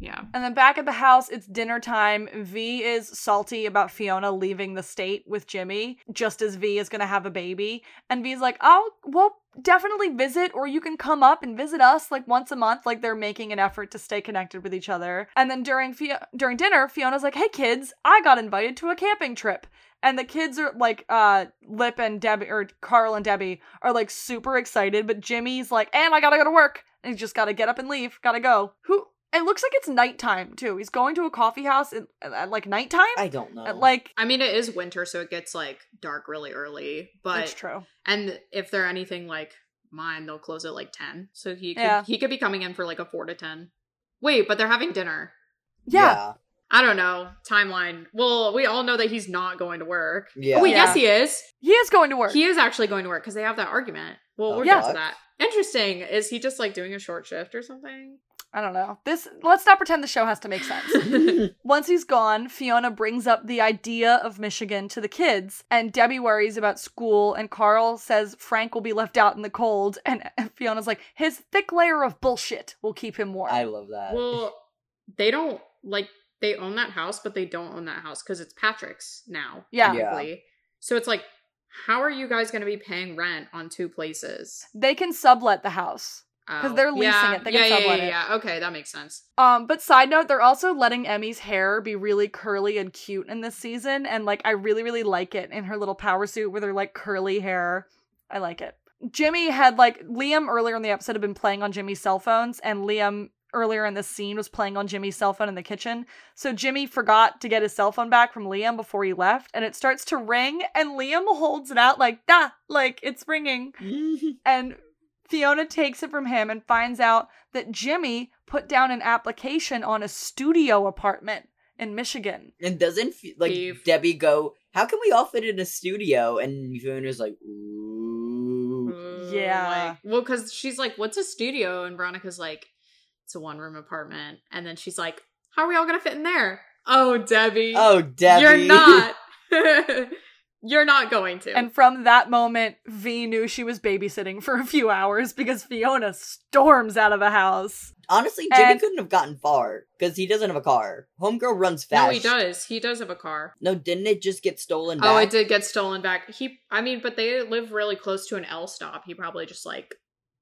[SPEAKER 3] Yeah.
[SPEAKER 1] And then back at the house, it's dinner time. V is salty about Fiona leaving the state with Jimmy, just as V is gonna have a baby. And V's like, oh, well, definitely visit, or you can come up and visit us like once a month. Like they're making an effort to stay connected with each other. And then during Fio- during dinner, Fiona's like, hey kids, I got invited to a camping trip. And the kids are like, uh, Lip and Debbie, or Carl and Debbie are like super excited, but Jimmy's like, and I gotta go to work. And he's just gotta get up and leave, gotta go. Who? It looks like it's nighttime too. He's going to a coffee house at, at like nighttime.
[SPEAKER 2] I don't know.
[SPEAKER 1] At, like
[SPEAKER 3] I mean, it is winter, so it gets like dark really early. But that's
[SPEAKER 1] true.
[SPEAKER 3] and if they're anything like mine, they'll close at like ten. So he could,
[SPEAKER 1] Yeah.
[SPEAKER 3] he could be coming in for like a four to ten. Wait, but they're having dinner.
[SPEAKER 1] Yeah.
[SPEAKER 3] I don't know timeline. Well, we all know that he's not going to work.
[SPEAKER 2] Yeah.
[SPEAKER 3] Oh, wait,
[SPEAKER 1] Yeah.
[SPEAKER 3] yes, he is.
[SPEAKER 1] he is going to work.
[SPEAKER 3] He is actually going to work because they have that argument. Well,
[SPEAKER 2] Oh,
[SPEAKER 3] we're
[SPEAKER 1] yeah.
[SPEAKER 3] to that. Interesting. Is he just like doing a short shift or something?
[SPEAKER 1] I don't know. This let's not pretend the show has to make sense. Once he's gone, Fiona brings up the idea of Michigan to the kids, and Debbie worries about school, and Carl says Frank will be left out in the cold, and Fiona's like, his thick layer of bullshit will keep him warm.
[SPEAKER 2] I love that.
[SPEAKER 3] well, they don't like they own that house, but they don't own that house because it's Patrick's now.
[SPEAKER 1] Yeah.
[SPEAKER 2] Yeah.
[SPEAKER 3] So it's like, how are you guys going to be paying rent on two places?
[SPEAKER 1] they can sublet the house. 'Cause
[SPEAKER 3] Oh.
[SPEAKER 1] they're leasing
[SPEAKER 3] yeah,
[SPEAKER 1] it. They
[SPEAKER 3] yeah,
[SPEAKER 1] can
[SPEAKER 3] yeah,
[SPEAKER 1] sublet
[SPEAKER 3] yeah,
[SPEAKER 1] it.
[SPEAKER 3] yeah. Okay, that makes sense.
[SPEAKER 1] Um, but side note, they're also letting Emmy's hair be really curly and cute in this season, and like I really, really like it in her little power suit with her like curly hair. I like it. Jimmy had like Liam earlier in the episode had been playing on Jimmy's cell phones, and Liam earlier in this scene was playing on Jimmy's cell phone in the kitchen. So Jimmy forgot to get his cell phone back from Liam before he left, and it starts to ring, and Liam holds it out like da, like it's ringing. And Fiona takes it from him and finds out that Jimmy put down an application on a studio apartment in Michigan.
[SPEAKER 2] and doesn't fe- like
[SPEAKER 3] Eve.
[SPEAKER 2] Debbie go? How can we all fit in a studio? And Fiona's like, ooh.
[SPEAKER 1] Yeah.
[SPEAKER 3] Like, well, because she's like, "What's a studio?" And Veronica's like, "It's a one room apartment." And then she's like, "How are we all gonna fit in there?" Oh, Debbie.
[SPEAKER 2] Oh, Debbie.
[SPEAKER 3] You're not. You're not going to.
[SPEAKER 1] And from that moment, V knew she was babysitting for a few hours because Fiona storms out of the house.
[SPEAKER 2] Honestly, Jimmy
[SPEAKER 1] And-
[SPEAKER 2] couldn't have gotten far because he doesn't have a car. Homegirl runs fast.
[SPEAKER 3] no, he does. He does have a car.
[SPEAKER 2] No, didn't it just get stolen back?
[SPEAKER 3] Oh, it did get stolen back. He, I mean, but they live really close to an L stop. He probably just like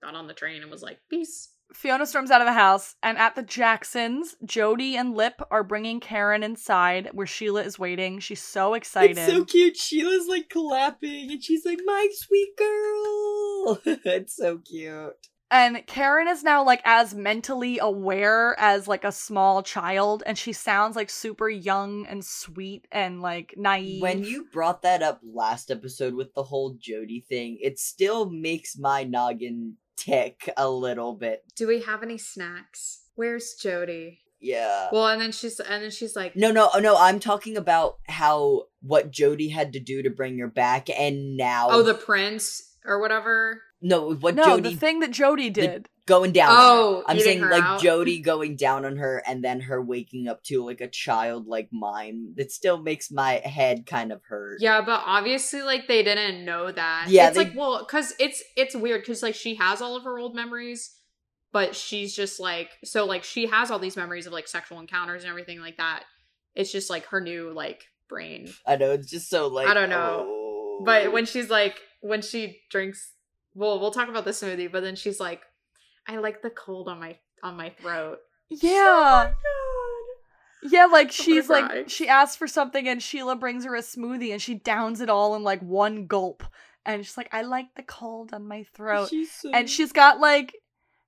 [SPEAKER 3] got on the train and was like, "Peace."
[SPEAKER 1] Fiona storms out of the house, and at the Jacksons, Jody and Lip are bringing Karen inside where Sheila is waiting. She's so excited.
[SPEAKER 2] It's so cute. Sheila's like clapping and she's like, my sweet girl. it's so cute.
[SPEAKER 1] And Karen is now like as mentally aware as like a small child, and she sounds like super young and sweet and like naive.
[SPEAKER 2] When you brought that up last episode with the whole Jody thing, it still makes my noggin tick a little bit.
[SPEAKER 3] Do we have any snacks? Where's Jody?
[SPEAKER 2] Yeah.
[SPEAKER 3] Well, and then she's and then she's like,
[SPEAKER 2] No, no, oh, no. I'm talking about how what Jody had to do to bring her back, and now.
[SPEAKER 3] "Oh, the prince or whatever."
[SPEAKER 2] No, what
[SPEAKER 1] no,
[SPEAKER 2] Jody
[SPEAKER 1] the thing that Jody did.
[SPEAKER 2] going down.
[SPEAKER 3] Oh,
[SPEAKER 2] I'm saying
[SPEAKER 3] her
[SPEAKER 2] like
[SPEAKER 3] out.
[SPEAKER 2] Jody going down on her, and then her waking up to like a child like mind. That still makes my head kind of hurt.
[SPEAKER 3] Yeah, but obviously, like they didn't know that.
[SPEAKER 2] Yeah,
[SPEAKER 3] it's
[SPEAKER 2] they-
[SPEAKER 3] like well, because it's it's weird because like she has all of her old memories, but she's just like so like she has all these memories of like sexual encounters and everything like that. It's just like her new like brain.
[SPEAKER 2] I know it's just so like
[SPEAKER 3] I don't know.
[SPEAKER 2] oh.
[SPEAKER 3] But when oh. she's like when she drinks, well, we'll talk about the smoothie. But then she's like, I like the cold on my on my throat.
[SPEAKER 1] Yeah. Oh yeah, like she's
[SPEAKER 3] cry.
[SPEAKER 1] like she asks for something and Sheila brings her a smoothie and she downs it all in like one gulp. And she's like, I like the cold on my throat.
[SPEAKER 2] She's so-
[SPEAKER 1] and she's got like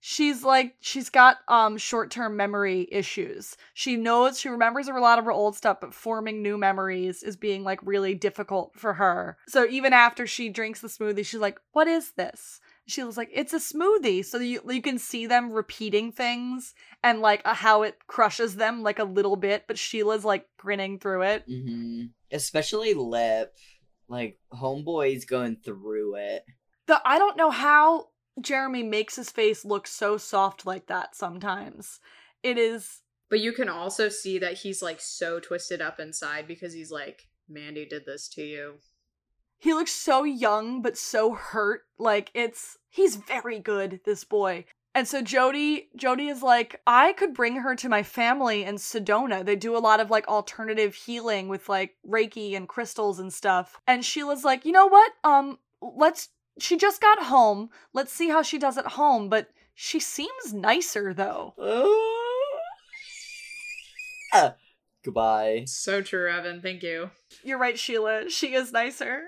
[SPEAKER 1] she's like she's got um short-term memory issues. She knows she remembers a lot of her old stuff but forming new memories is being like really difficult for her. So even after she drinks the smoothie she's like what is this? She was like it's a smoothie. So you, you can see them repeating things and like uh, how it crushes them like a little bit but sheila's like grinning through it.
[SPEAKER 2] Mhm. especially lip. Like homeboy's going through it.
[SPEAKER 1] The i don't know how Jeremy makes his face look so soft like that sometimes. It is
[SPEAKER 3] But you can also see that he's like so twisted up inside because he's like, Mandy did this to you.
[SPEAKER 1] he looks so young but so hurt. Like it's he's very good, this boy. And so Jody Jody is like, I could bring her to my family in Sedona. They do a lot of like alternative healing with like Reiki and crystals and stuff. And Sheila's like, you know what? Um, let's she just got home. Let's see how she does at home, but she seems nicer though.
[SPEAKER 2] Ah. Goodbye.
[SPEAKER 3] So true, Evan. Thank you.
[SPEAKER 1] You're right, Sheila. She is nicer.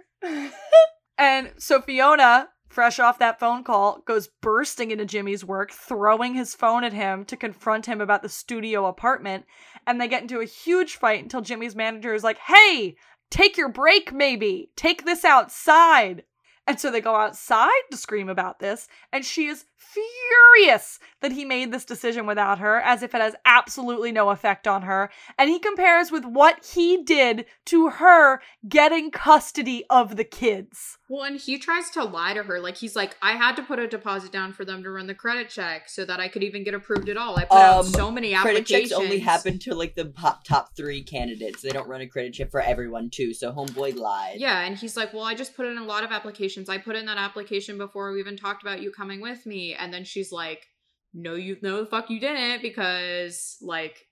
[SPEAKER 1] and so Fiona, fresh off that phone call, goes bursting into Jimmy's work, throwing his phone at him to confront him about the studio apartment. And they get into a huge fight until Jimmy's manager is like, hey, take your break, maybe. Take this outside. And so they go outside to scream about this, and she is furious that he made this decision without her, as if it has absolutely no effect on her. And he compares with what he did to her getting custody of the kids.
[SPEAKER 3] Well, and he tries to lie to her. Like, he's like, I had to put a deposit down for them to run the credit check so that I could even get approved at all. I put out
[SPEAKER 2] Um,
[SPEAKER 3] so many applications.
[SPEAKER 2] Credit
[SPEAKER 3] applications.
[SPEAKER 2] checks only happen to like the top, top three candidates. They don't run a credit check for everyone too. So homeboy lied.
[SPEAKER 3] Yeah, and he's like, Well, I just put in a lot of applications. I put in that application before we even talked about you coming with me. And then she's like, No, you no the fuck you didn't, because like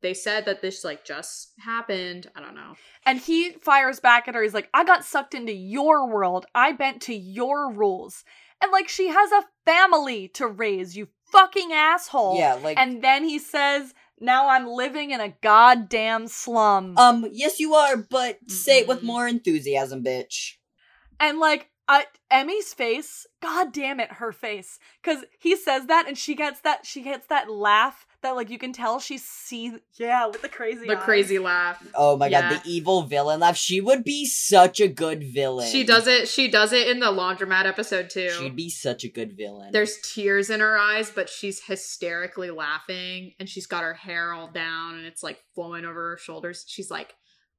[SPEAKER 3] they said that this like just happened. I don't know.
[SPEAKER 1] And he fires back at her. He's like, I got sucked into your world. I bent to your rules. And like, she has a family to raise, you fucking asshole.
[SPEAKER 2] Yeah, like
[SPEAKER 1] And then he says, Now I'm living in a goddamn slum.
[SPEAKER 2] um, yes you are, but say it with more enthusiasm, bitch.
[SPEAKER 1] and like, I, Emmy's face, god damn it, her face. Cause he says that and she gets that, she gets that laugh that like you can tell she sees, yeah, with the crazy
[SPEAKER 3] The
[SPEAKER 1] eyes.
[SPEAKER 3] crazy laugh.
[SPEAKER 2] Oh my
[SPEAKER 3] Yeah.
[SPEAKER 2] god, the evil villain laugh. She would be such a good villain.
[SPEAKER 3] She does it. She does it in the laundromat episode too.
[SPEAKER 2] She'd be such a good villain.
[SPEAKER 3] There's tears in her eyes, but she's hysterically laughing, and she's got her hair all down, and it's like flowing over her shoulders. She's like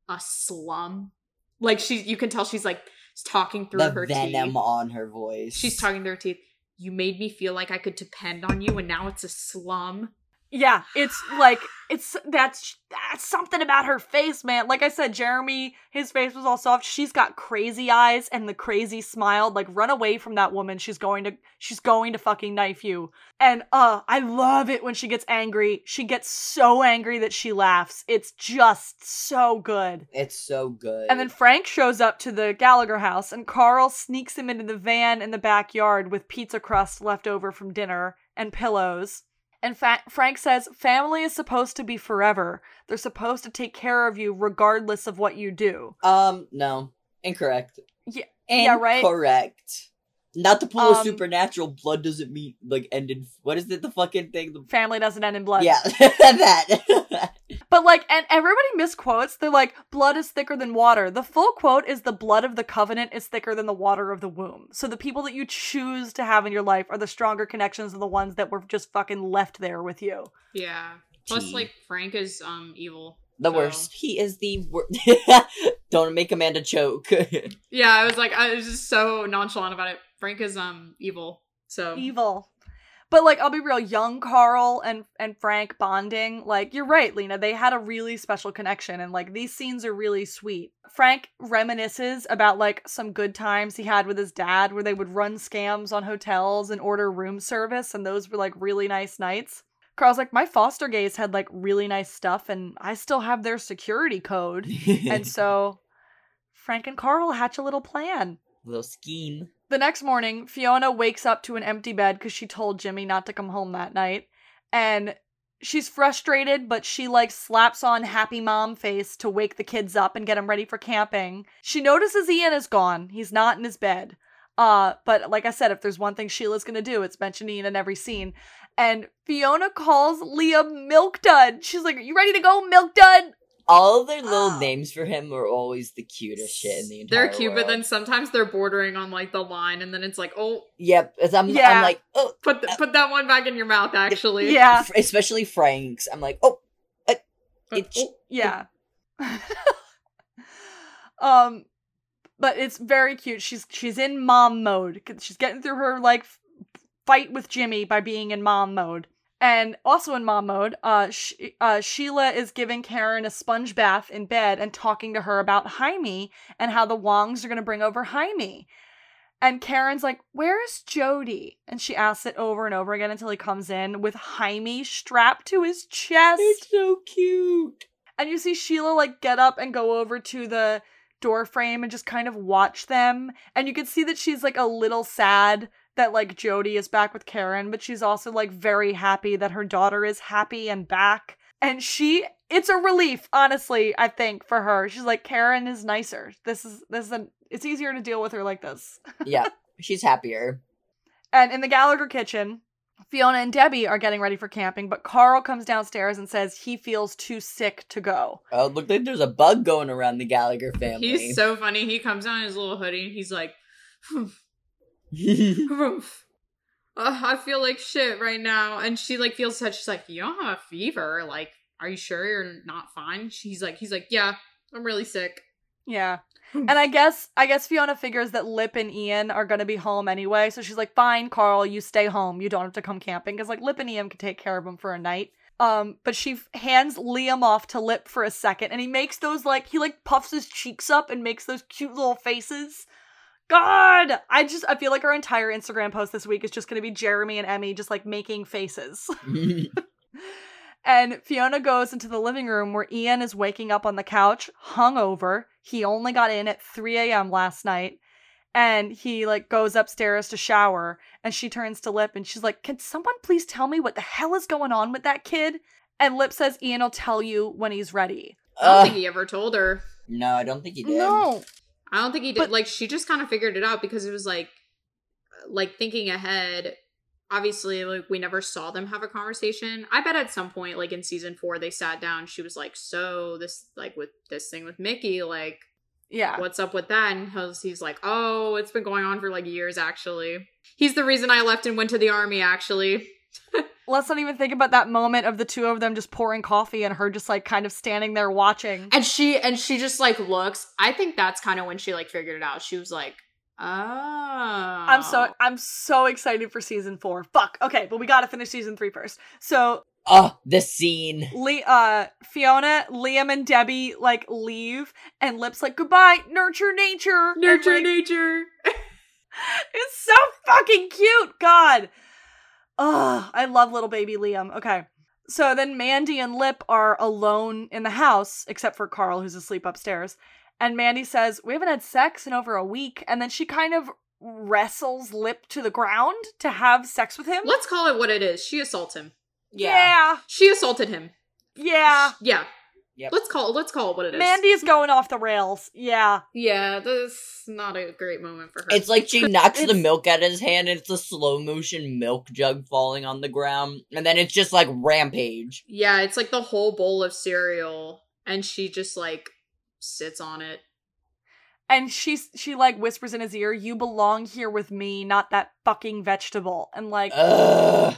[SPEAKER 3] a slum, like she. You can tell she's like talking through
[SPEAKER 2] the
[SPEAKER 3] her
[SPEAKER 2] venom
[SPEAKER 3] teeth.
[SPEAKER 2] on her voice.
[SPEAKER 3] She's talking through her teeth. You made me feel like I could depend on you, and now it's a slum.
[SPEAKER 1] Yeah, it's like it's that's that's something about her face, man. Like I said, Jeremy, his face was all soft. She's got crazy eyes and the crazy smile. Like run away from that woman. She's going to she's going to fucking knife you. And uh I love it when she gets angry. She gets so angry that she laughs. It's just so good.
[SPEAKER 2] It's so good.
[SPEAKER 1] And then Frank shows up to the Gallagher house, and Carl sneaks him into the van in the backyard with pizza crust left over from dinner and pillows. And Fa- Frank says, Family is supposed to be forever. They're supposed to take care of you regardless of what you do.
[SPEAKER 2] um, no, incorrect.
[SPEAKER 1] Yeah, yeah, right?
[SPEAKER 2] Incorrect. Not to pull a
[SPEAKER 1] Um,
[SPEAKER 2] supernatural. Blood doesn't mean like end in. What is it? The fucking thing. The,
[SPEAKER 1] Family doesn't end in blood.
[SPEAKER 2] yeah, that.
[SPEAKER 1] But like, and everybody misquotes. They're like, blood is thicker than water. The full quote is the blood of the covenant is thicker than the water of the womb. So the people that you choose to have in your life are the stronger connections than the ones that were just fucking left there with you.
[SPEAKER 3] Yeah. Plus,
[SPEAKER 2] Tea.
[SPEAKER 3] like Frank is um evil.
[SPEAKER 2] the
[SPEAKER 3] So-
[SPEAKER 2] worst. He is the worst. Don't make Amanda choke.
[SPEAKER 3] Yeah, I was like, I was just so nonchalant about it. Frank is um evil. So
[SPEAKER 1] Evil. But like, I'll be real. Young Carl and and Frank bonding. Like, you're right, Lena. They had a really special connection, and like these scenes are really sweet. Frank reminisces about like some good times he had with his dad, where they would run scams on hotels and order room service, and those were like really nice nights. Carl's like, my foster gays had like really nice stuff, and I still have their security code. and so, Frank and Carl hatch a little plan.
[SPEAKER 2] Little scheme.
[SPEAKER 1] The next morning, Fiona wakes up to an empty bed because she told Jimmy not to come home that night. And she's frustrated, but she like slaps on happy mom face to wake the kids up and get them ready for camping. She notices Ian is gone. He's not in his bed. Uh, but like I said, if there's one thing Sheila's gonna do, it's mention Ian in every scene. And Fiona calls Liam Milk Dud. She's like, Are you ready to go, Milk Dud?
[SPEAKER 2] All their little
[SPEAKER 1] Oh.
[SPEAKER 2] names for him are always the cutest shit in the entire
[SPEAKER 3] they're cute, but then sometimes they're bordering on like the line, and then it's like, oh,
[SPEAKER 2] Yep, as I'm,
[SPEAKER 1] Yeah.
[SPEAKER 2] I'm like, oh,
[SPEAKER 3] put th- put that one back in your mouth. Actually,
[SPEAKER 1] Yeah.
[SPEAKER 2] especially Frank's. I'm like, oh,
[SPEAKER 3] Uh,
[SPEAKER 2] It's-
[SPEAKER 3] oh,
[SPEAKER 1] Yeah. um but it's very cute. She's she's in mom mode. She's getting through her like fight with Jimmy by being in mom mode. And also in mom mode, uh, Sh- uh, Sheila is giving Karen a sponge bath in bed and talking to her about Jaime and how the Wongs are going to bring over Jaime. And Karen's like, Where's Jody? And she asks it over and over again until he comes in with Jaime strapped to his chest.
[SPEAKER 2] It's so cute.
[SPEAKER 1] And you see Sheila like get up and go over to the door frame and just kind of watch them. And you can see that she's like a little sad that like Jody is back with Karen, but she's also like very happy that her daughter is happy and back. And she it's a relief, honestly, I think, for her. She's like, Karen is nicer. This is this is a it's easier to deal with her like this.
[SPEAKER 2] Yeah, she's happier.
[SPEAKER 1] And in the Gallagher kitchen, Fiona and Debbie are getting ready for camping, but Carl comes downstairs and says he feels too sick to go.
[SPEAKER 2] Oh, look like there's a bug going around the Gallagher family.
[SPEAKER 3] He's so funny. He comes on his little hoodie and he's like, hmm, "Humph. Ugh, I feel like shit right now. And she like feels such. She's like, you don't have a fever. Like, are you sure you're not fine? She's like, he's like, yeah, I'm really sick.
[SPEAKER 1] Yeah. And I guess I guess Fiona figures that Lip and Ian are gonna be home anyway, so she's like, "Fine, Carl, you stay home. You don't have to come camping because like Lip and Ian can take care of him for a night." Um, but she hands Liam off to Lip for a second, and he makes those like he like puffs his cheeks up and makes those cute little faces. God, I just I feel like our entire Instagram post this week is just gonna be Jeremy and Emmy just like making faces. And Fiona goes into the living room where Ian is waking up on the couch, hungover. He only got in at 3 a.m. last night. And he like goes upstairs to shower and she turns to Lip and she's like, Can someone please tell me what the hell is going on with that kid? And Lip says Ian will tell you when he's ready.
[SPEAKER 3] I don't
[SPEAKER 2] Ugh.
[SPEAKER 3] think he ever told her.
[SPEAKER 2] no, I don't think he did.
[SPEAKER 1] No.
[SPEAKER 3] I don't think he did.
[SPEAKER 1] But-
[SPEAKER 3] like, she just kind of figured it out because it was like, like thinking ahead. Obviously, like we never saw them have a conversation. I bet at some point, like in season four, they sat down. She was like, "So this, like, with this thing with Mickey, like,
[SPEAKER 1] Yeah.
[SPEAKER 3] what's up with that?" And he's, he's like, "Oh, it's been going on for like years. Actually, he's the reason I left and went to the army. Actually,
[SPEAKER 1] Let's not even think about that moment of the two of them just pouring coffee and her just like kind of standing there watching.
[SPEAKER 3] and she and she just like looks. I think that's kind of when she like figured it out. She was like, "Oh,
[SPEAKER 1] I'm so I'm so excited for season four. Fuck. Okay, but we gotta finish season three first. So
[SPEAKER 2] Oh, the scene.
[SPEAKER 1] Le- uh, Fiona, Liam, and Debbie like leave, and Lip's like goodbye, nurture nature, And,
[SPEAKER 3] nurture
[SPEAKER 1] like,
[SPEAKER 3] nature."
[SPEAKER 1] It's so fucking cute. God. Oh, I love little baby Liam. Okay. So then Mandy and Lip are alone in the house, except for Carl, who's asleep upstairs. And Mandy says, We haven't had sex in over a week. And then she kind of wrestles Lip to the ground to have sex with him.
[SPEAKER 3] Let's call it what it is. She assaults him.
[SPEAKER 1] Yeah.
[SPEAKER 3] She assaulted him.
[SPEAKER 1] Yeah.
[SPEAKER 3] Yeah.
[SPEAKER 2] Yep.
[SPEAKER 3] Let's call let's call it what it is.
[SPEAKER 1] Mandy is going off the rails. Yeah.
[SPEAKER 3] Yeah, this is not a great moment for her.
[SPEAKER 2] It's like she knocks the milk out of his hand, and it's a slow motion milk jug falling on the ground, and then it's just like rampage.
[SPEAKER 3] yeah, it's like the whole bowl of cereal, and she just like sits on it.
[SPEAKER 1] And she she like whispers in his ear, "You belong here with me, not that fucking vegetable." And like,
[SPEAKER 2] Ugh.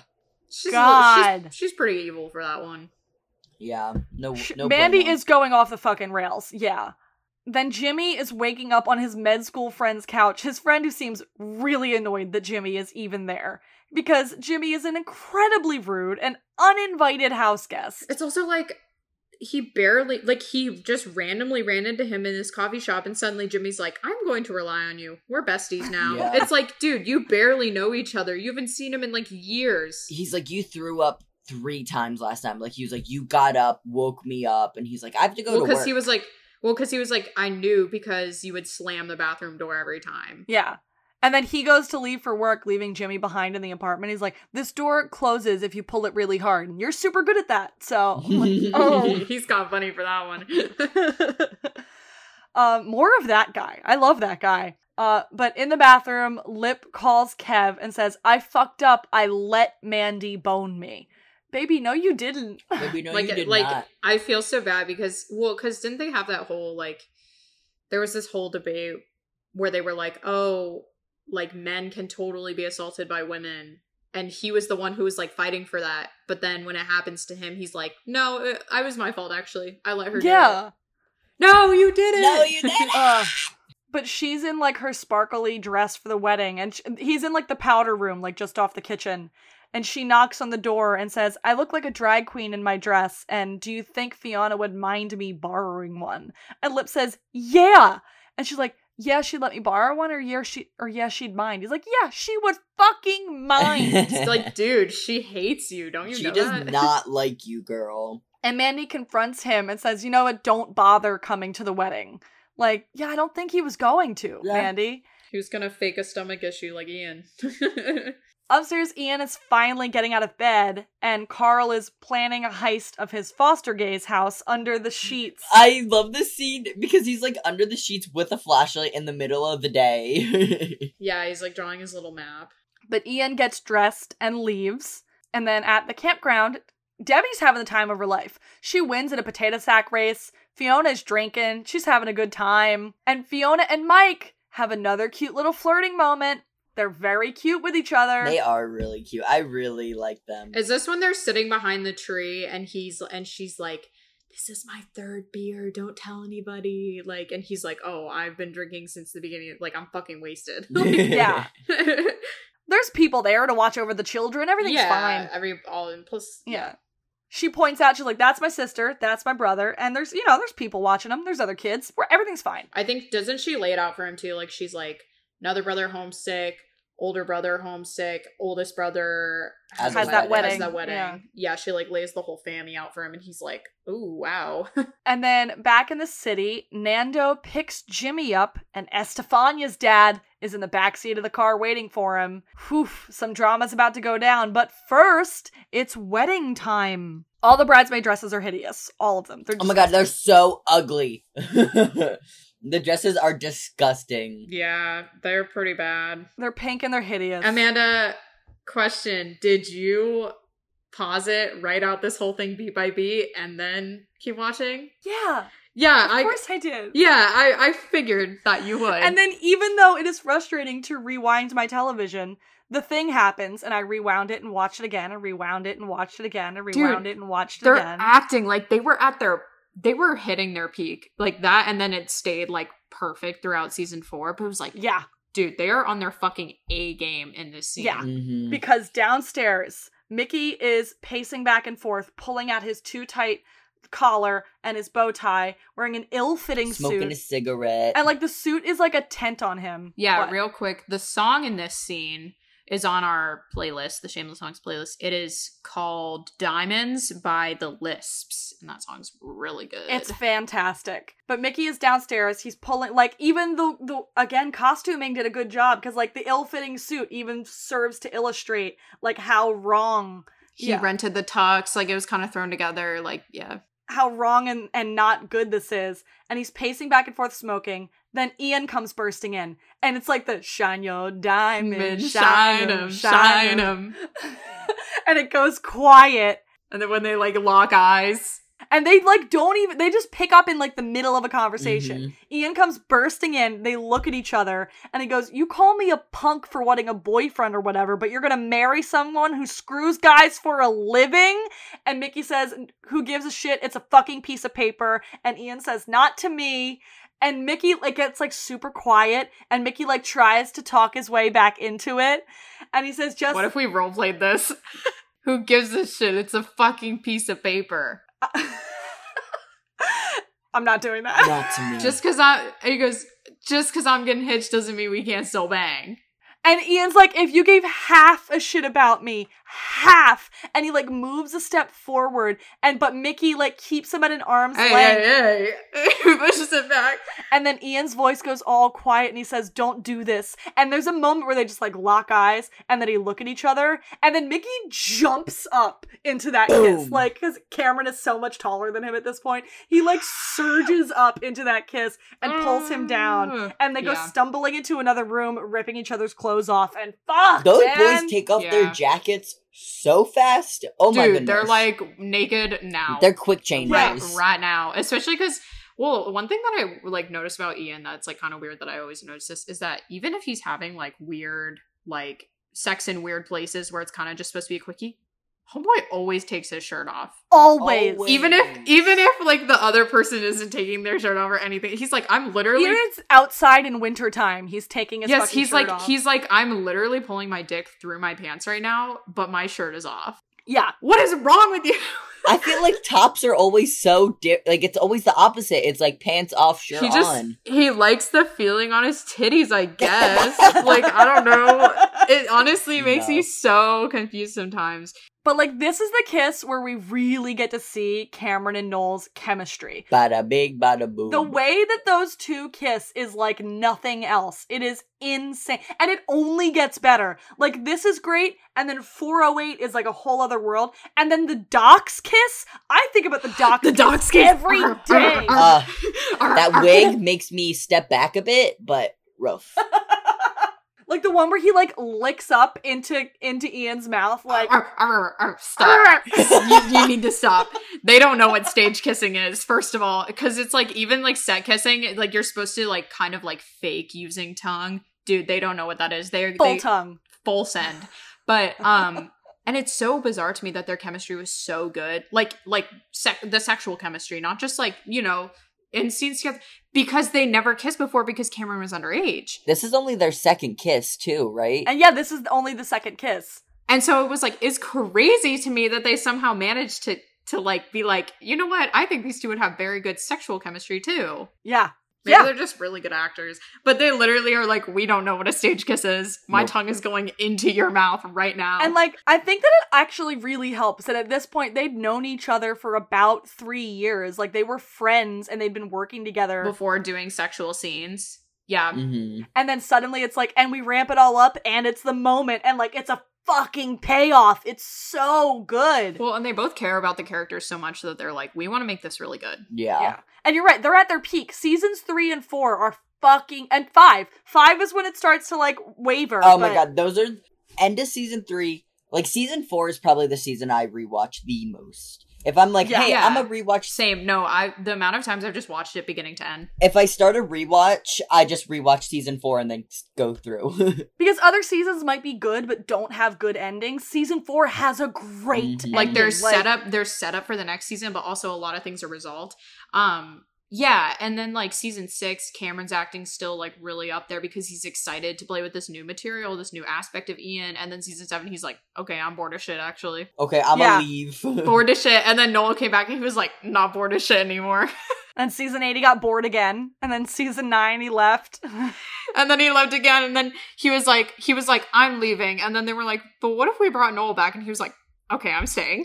[SPEAKER 3] She's
[SPEAKER 1] God.
[SPEAKER 3] she's, she's pretty evil for that one.
[SPEAKER 2] Yeah. No. No.
[SPEAKER 1] Mandy
[SPEAKER 2] bueno.
[SPEAKER 1] is going off the fucking rails. Yeah. Then Jimmy is waking up on his med school friend's couch. His friend who seems really annoyed that Jimmy is even there because Jimmy is an incredibly rude and uninvited house guest.
[SPEAKER 3] It's also like he barely like he just randomly ran into him in this coffee shop and suddenly Jimmy's like, I'm going to rely on you. We're besties now.
[SPEAKER 2] Yeah.
[SPEAKER 3] It's like, dude, you barely know each other. You haven't seen him in like years.
[SPEAKER 2] He's like, you threw up three times last time. Like he was like, you got up, woke me up, and he's like, I have to go
[SPEAKER 3] well,
[SPEAKER 2] to
[SPEAKER 3] because he was like well, because he was like, I knew because you would slam the bathroom door every time.
[SPEAKER 1] Yeah. And then he goes to leave for work, leaving Jimmy behind in the apartment. He's like, This door closes if you pull it really hard. And you're super good at that. So, I'm like, oh.
[SPEAKER 3] He's got funny for that one.
[SPEAKER 1] um, more of that guy. I love that guy. Uh, but in the bathroom, Lip calls Kev and says, I fucked up. I let Mandy bone me. Baby, no, you didn't.
[SPEAKER 2] Maybe no,
[SPEAKER 3] like
[SPEAKER 2] you did
[SPEAKER 3] like
[SPEAKER 2] not.
[SPEAKER 3] I feel so bad because well, because didn't they have that whole like there was this whole debate where they were like, oh, like men can totally be assaulted by women. And he was the one who was like fighting for that. But then when it happens to him, he's like, no, it, I was my fault, actually. I let her do it.
[SPEAKER 1] yeah.
[SPEAKER 3] No, you didn't.
[SPEAKER 2] No, you didn't.
[SPEAKER 1] Uh, but she's in like her sparkly dress for the wedding and sh- he's in like the powder room like just off the kitchen and she knocks on the door and says i look like a drag queen in my dress and do you think fiona would mind me borrowing one and lip says yeah and she's like yeah she'd let me borrow one or yeah she or yeah she'd mind he's like yeah she would fucking mind
[SPEAKER 3] It's like, dude, she hates you. Don't you
[SPEAKER 2] she
[SPEAKER 3] know
[SPEAKER 2] does
[SPEAKER 3] that?
[SPEAKER 2] not like you, girl.
[SPEAKER 1] and mandy confronts him and says you know what don't bother coming to the wedding like yeah i don't think he was going to
[SPEAKER 2] Yeah.
[SPEAKER 1] mandy
[SPEAKER 3] He was gonna fake a stomach issue like Ian.
[SPEAKER 1] Upstairs, Ian is finally getting out of bed, and Carl is planning a heist of his foster gays house under the sheets.
[SPEAKER 2] I love this scene because he's like under the sheets with a flashlight in the middle of the day.
[SPEAKER 3] yeah, he's like drawing his little map.
[SPEAKER 1] But Ian gets dressed and leaves. And then at the campground, Debbie's having the time of her life. She wins in a potato sack race. Fiona's drinking. She's having a good time. And Fiona and Mike have another cute little flirting moment. They're very cute with each other.
[SPEAKER 2] they are really cute. I really like them.
[SPEAKER 3] Is this when they're sitting behind the tree and he's and she's like, "This is my third beer. Don't tell anybody." Like, and he's like, "Oh, I've been drinking since the beginning. Like, I'm fucking wasted."
[SPEAKER 1] yeah. There's people there to watch over the children. Everything's
[SPEAKER 3] yeah,
[SPEAKER 1] fine.
[SPEAKER 3] Every all and plus,
[SPEAKER 1] Yeah. She points out, she's like, that's my sister, that's my brother, and there's, you know, there's people watching them, there's other kids, where everything's fine.
[SPEAKER 3] I think doesn't she lay it out for him too? Like she's like another brother homesick, older brother homesick, oldest brother
[SPEAKER 2] Has
[SPEAKER 1] Has that
[SPEAKER 2] wedding.
[SPEAKER 3] Has that
[SPEAKER 1] wedding,
[SPEAKER 3] wedding.
[SPEAKER 1] yeah.
[SPEAKER 3] Yeah. she like lays the whole family out for him, and he's like, "Ooh, wow."
[SPEAKER 1] And then back in the city, Nando picks Jimmy up, and Estefania's dad is in the backseat of the car waiting for him. Whew, some drama's about to go down, but first, it's wedding time. All the bridesmaid dresses are hideous. All of them. They're
[SPEAKER 2] Oh my god, they're so ugly. the dresses are disgusting.
[SPEAKER 3] yeah, they're pretty bad.
[SPEAKER 1] They're pink and they're hideous.
[SPEAKER 3] Amanda, question: Did you pause it, write out this whole thing beat by beat, and then keep watching?
[SPEAKER 1] Yeah,
[SPEAKER 3] Yeah,
[SPEAKER 1] of
[SPEAKER 3] I.
[SPEAKER 1] course I did.
[SPEAKER 3] Yeah, I I figured that you would.
[SPEAKER 1] And then, even though it is frustrating to rewind my television, the thing happens, and I rewound it and watched it again, and rewound it and watched it again, and rewound it and watched it
[SPEAKER 3] they're
[SPEAKER 1] again.
[SPEAKER 3] acting like they were at their they were hitting their peak like that and then it stayed like perfect throughout season four but it was like
[SPEAKER 1] yeah,
[SPEAKER 3] dude they are on their fucking a game in this scene
[SPEAKER 1] Yeah.
[SPEAKER 2] Mhm.
[SPEAKER 1] because downstairs, Mickey is pacing back and forth, pulling out his too tight collar and his bow tie, wearing an ill-fitting suit.
[SPEAKER 2] Smoking a cigarette.
[SPEAKER 1] and like the suit is like a tent on him.
[SPEAKER 3] yeah
[SPEAKER 1] What?
[SPEAKER 3] real quick the song in this scene is on our playlist the shameless songs playlist it is called diamonds by the lisps and that song's really good
[SPEAKER 1] It's fantastic. But Mickey is downstairs. He's pulling like even the the again costuming did a good job because like the ill-fitting suit even serves to illustrate like how wrong
[SPEAKER 3] he
[SPEAKER 1] yeah.
[SPEAKER 3] rented the tux like it was kind of thrown together like yeah
[SPEAKER 1] how wrong and, and not good this is. And he's pacing back and forth smoking. Then Ian comes bursting in. And it's like the shine your diamond, shine 'em, shine 'em. and it goes quiet.
[SPEAKER 3] and then when they like lock eyes
[SPEAKER 1] And they like don't even they just pick up in like the middle of a conversation.
[SPEAKER 2] Mhm.
[SPEAKER 1] Ian comes bursting in, they look at each other, and he goes, You call me a punk for wanting a boyfriend or whatever, but you're gonna marry someone who screws guys for a living? And Mickey says, Who gives a shit? It's a fucking piece of paper. And Ian says, Not to me. And Mickey like gets like super quiet, and Mickey like tries to talk his way back into it. And he says, Just
[SPEAKER 3] What if we role played this? Who gives a shit? It's a fucking piece of paper.
[SPEAKER 1] I'm not doing that.
[SPEAKER 2] Not to me.
[SPEAKER 3] Just because I, he goes, just because I'm getting hitched doesn't mean we can't still bang.
[SPEAKER 1] And Ian's like, if you gave half a shit about me, half, and he like moves a step forward, and but Mickey like keeps him at an arm's
[SPEAKER 3] Hey,
[SPEAKER 1] length,
[SPEAKER 3] hey, hey. pushes it back.
[SPEAKER 1] and then Ian's voice goes all quiet, and he says, "Don't do this." And there's a moment where they just like lock eyes, and then they look at each other, and then Mickey jumps up into that kiss, like because Cameron is so much taller than him at this point. He like surges up into that kiss and pulls him down,
[SPEAKER 3] Mm.
[SPEAKER 1] and they go
[SPEAKER 3] Yeah.
[SPEAKER 1] stumbling into another room, ripping each other's clothes off, and fuck,
[SPEAKER 2] Those
[SPEAKER 1] man.
[SPEAKER 2] boys take off their jackets so fast. Oh my
[SPEAKER 3] Dude,
[SPEAKER 2] goodness.
[SPEAKER 3] they're like naked now.
[SPEAKER 2] they're quick changers.
[SPEAKER 3] right, right now. Especially because, well, one thing that I like noticed about Ian that's like kind of weird that I always notice this is that even if he's having like weird, like sex in weird places where it's kind of just supposed to be a quickie, Homeboy always takes his shirt off.
[SPEAKER 1] Always.
[SPEAKER 2] Always.
[SPEAKER 3] Even if even if like the other person isn't taking their shirt off or anything. He's like, I'm literally
[SPEAKER 1] Even it's outside in wintertime, he's taking his
[SPEAKER 3] Yes,
[SPEAKER 1] fucking
[SPEAKER 3] he's
[SPEAKER 1] shirt
[SPEAKER 3] like
[SPEAKER 1] off.
[SPEAKER 3] he's like, I'm literally pulling my dick through my pants right now, but my shirt is off.
[SPEAKER 1] yeah.
[SPEAKER 3] What is wrong with you?
[SPEAKER 2] I feel like tops are always so di- like it's always the opposite. It's like pants off, shirt
[SPEAKER 3] he just
[SPEAKER 2] on.
[SPEAKER 3] he likes the feeling on his titties, I guess. like I don't know. It honestly makes
[SPEAKER 2] No.
[SPEAKER 3] me so confused sometimes.
[SPEAKER 1] But like this is the kiss where we really get to see Cameron and Noel's chemistry.
[SPEAKER 2] Bada big, bada boom.
[SPEAKER 1] The way that those two kiss is like nothing else. It is insane. And it only gets better. Like this is great, and then 408 is like a whole other world. And then the docks kiss. I think about the docks
[SPEAKER 3] The
[SPEAKER 1] kiss
[SPEAKER 3] kiss.
[SPEAKER 1] every day.
[SPEAKER 2] Uh, that wig makes me step back a bit, but rough.
[SPEAKER 1] like the one where he like licks up into into Ian's mouth like
[SPEAKER 3] Arr, arr, arr, stop. you, you need to stop. They don't know what stage kissing is, first of all, because it's like even like set kissing, like you're supposed to like kind of like fake using tongue. Dude, they don't know what that is. They're
[SPEAKER 1] full
[SPEAKER 3] they
[SPEAKER 1] tongue.
[SPEAKER 3] full send. But um and it's so bizarre to me that their chemistry was so good. Like like sec- the sexual chemistry, not just like, you know, in scenes together because they never kissed before because Cameron was underage.
[SPEAKER 2] This is only their second kiss, too, right?
[SPEAKER 1] And yeah, this is only the second kiss.
[SPEAKER 3] And so it was like it's crazy to me that they somehow managed to to like be like, you know what? I think these two would have very good sexual chemistry too.
[SPEAKER 1] Yeah.
[SPEAKER 3] Maybe
[SPEAKER 1] Yeah.
[SPEAKER 3] they're just really good actors. But they literally are like, we don't know what a stage kiss is. My
[SPEAKER 2] Nope.
[SPEAKER 3] tongue is going into your mouth right now.
[SPEAKER 1] And like, I think that it actually really helps that at this point they'd known each other for about three years. Like they were friends and they'd been working together.
[SPEAKER 3] before doing sexual scenes. Yeah.
[SPEAKER 2] hmm
[SPEAKER 1] And then suddenly it's like, and we ramp it all up and it's the moment and like it's a fucking payoff. It's so good.
[SPEAKER 3] Well, and they both care about the characters so much that they're like, we want to make this really good.
[SPEAKER 2] Yeah.
[SPEAKER 1] Yeah. And you're right, they're at their peak. Seasons three and four are fucking and five. Five is when it starts to like waver.
[SPEAKER 2] Oh my god, those are end of season three. Like season four is probably the season I rewatch the most. If I'm like,
[SPEAKER 1] Yeah.
[SPEAKER 2] hey,
[SPEAKER 3] Yeah.
[SPEAKER 2] I'm a rewatch.
[SPEAKER 3] Same. No, I the amount of times I've just watched it beginning to end.
[SPEAKER 2] If I start a rewatch, I just rewatch season four and then go through.
[SPEAKER 1] Because other seasons might be good but don't have good endings. Season four has a great
[SPEAKER 2] Mhm.
[SPEAKER 3] Like
[SPEAKER 1] ending.
[SPEAKER 3] there's setup, there's setup for the next season, but also a lot of things are resolved. Um, yeah, and then like season six, Cameron's acting still like really up there because he's excited to play with this new material, this new aspect of Ian. And then season seven, he's like, okay, I'm bored of shit actually.
[SPEAKER 2] okay, I'm
[SPEAKER 1] Yeah.
[SPEAKER 2] gonna leave.
[SPEAKER 3] bored of shit. And then Noel came back and he was like, not bored of shit anymore.
[SPEAKER 1] And season eight, he got bored again. And then season nine, he left.
[SPEAKER 3] and then he left again. And then he was like, he was like, I'm leaving. And then they were like, but what if we brought Noel back? And he was like, okay, I'm staying.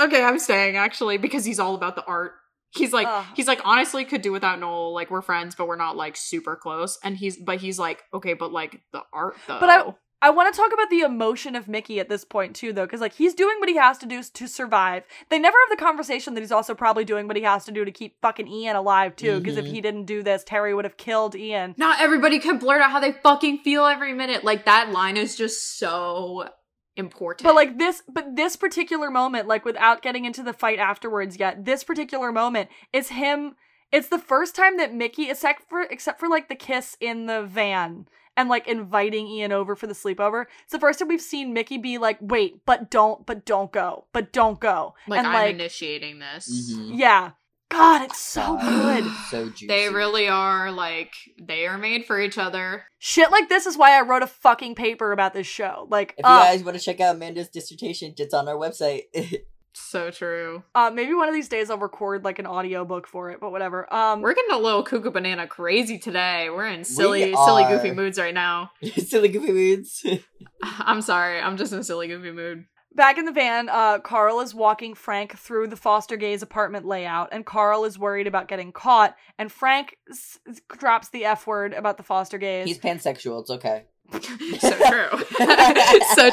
[SPEAKER 3] Okay, I'm staying actually because he's all about the art. He's like,
[SPEAKER 1] Ugh.
[SPEAKER 3] he's like, honestly, could do without Noel. Like, we're friends, but we're not like super close. And he's, but he's like, okay, but like the art though.
[SPEAKER 1] But I- I want to talk about the emotion of Mickey at this point too, though, because like he's doing what he has to do to survive. They never have the conversation that he's also probably doing what he has to do to keep fucking Ian alive too. Because if
[SPEAKER 2] Mhm.
[SPEAKER 1] he didn't do this, Terry would have killed Ian.
[SPEAKER 3] not everybody can blurt out how they fucking feel every minute. Like that line is just so important.
[SPEAKER 1] But like this, but this particular moment, like without getting into the fight afterwards yet, this particular moment is him. It's the first time that Mickey, except for except for like the kiss in the van and like inviting Ian over for the sleepover. It's the first time we've seen Mickey be like, "Wait, but don't, but don't go, but don't go,"
[SPEAKER 3] like
[SPEAKER 1] and
[SPEAKER 3] I'm
[SPEAKER 1] like,
[SPEAKER 3] initiating this.
[SPEAKER 2] Mhm.
[SPEAKER 1] yeah, God, it's so good.
[SPEAKER 2] so juicy.
[SPEAKER 3] They really are like they are made for each other.
[SPEAKER 1] Shit like this is why I wrote a fucking paper about this show. Like,
[SPEAKER 2] If you
[SPEAKER 1] uh,
[SPEAKER 2] guys want to check out Amanda's dissertation, it's on our website.
[SPEAKER 3] So true.
[SPEAKER 1] uh, maybe one of these days I'll record like an audiobook for it, but whatever. Um,
[SPEAKER 3] We're getting a little cuckoo banana crazy today. We're in silly,
[SPEAKER 2] We
[SPEAKER 3] silly, goofy moods right now.
[SPEAKER 2] Silly goofy moods.
[SPEAKER 3] I'm sorry. I'm just in a silly, goofy mood.
[SPEAKER 1] Back in the van, uh, Carl is walking Frank through the foster gays apartment layout, and Carl is worried about getting caught. And Frank s- s- drops the F word about the foster gays.
[SPEAKER 2] He's pansexual. It's okay.
[SPEAKER 3] so true. so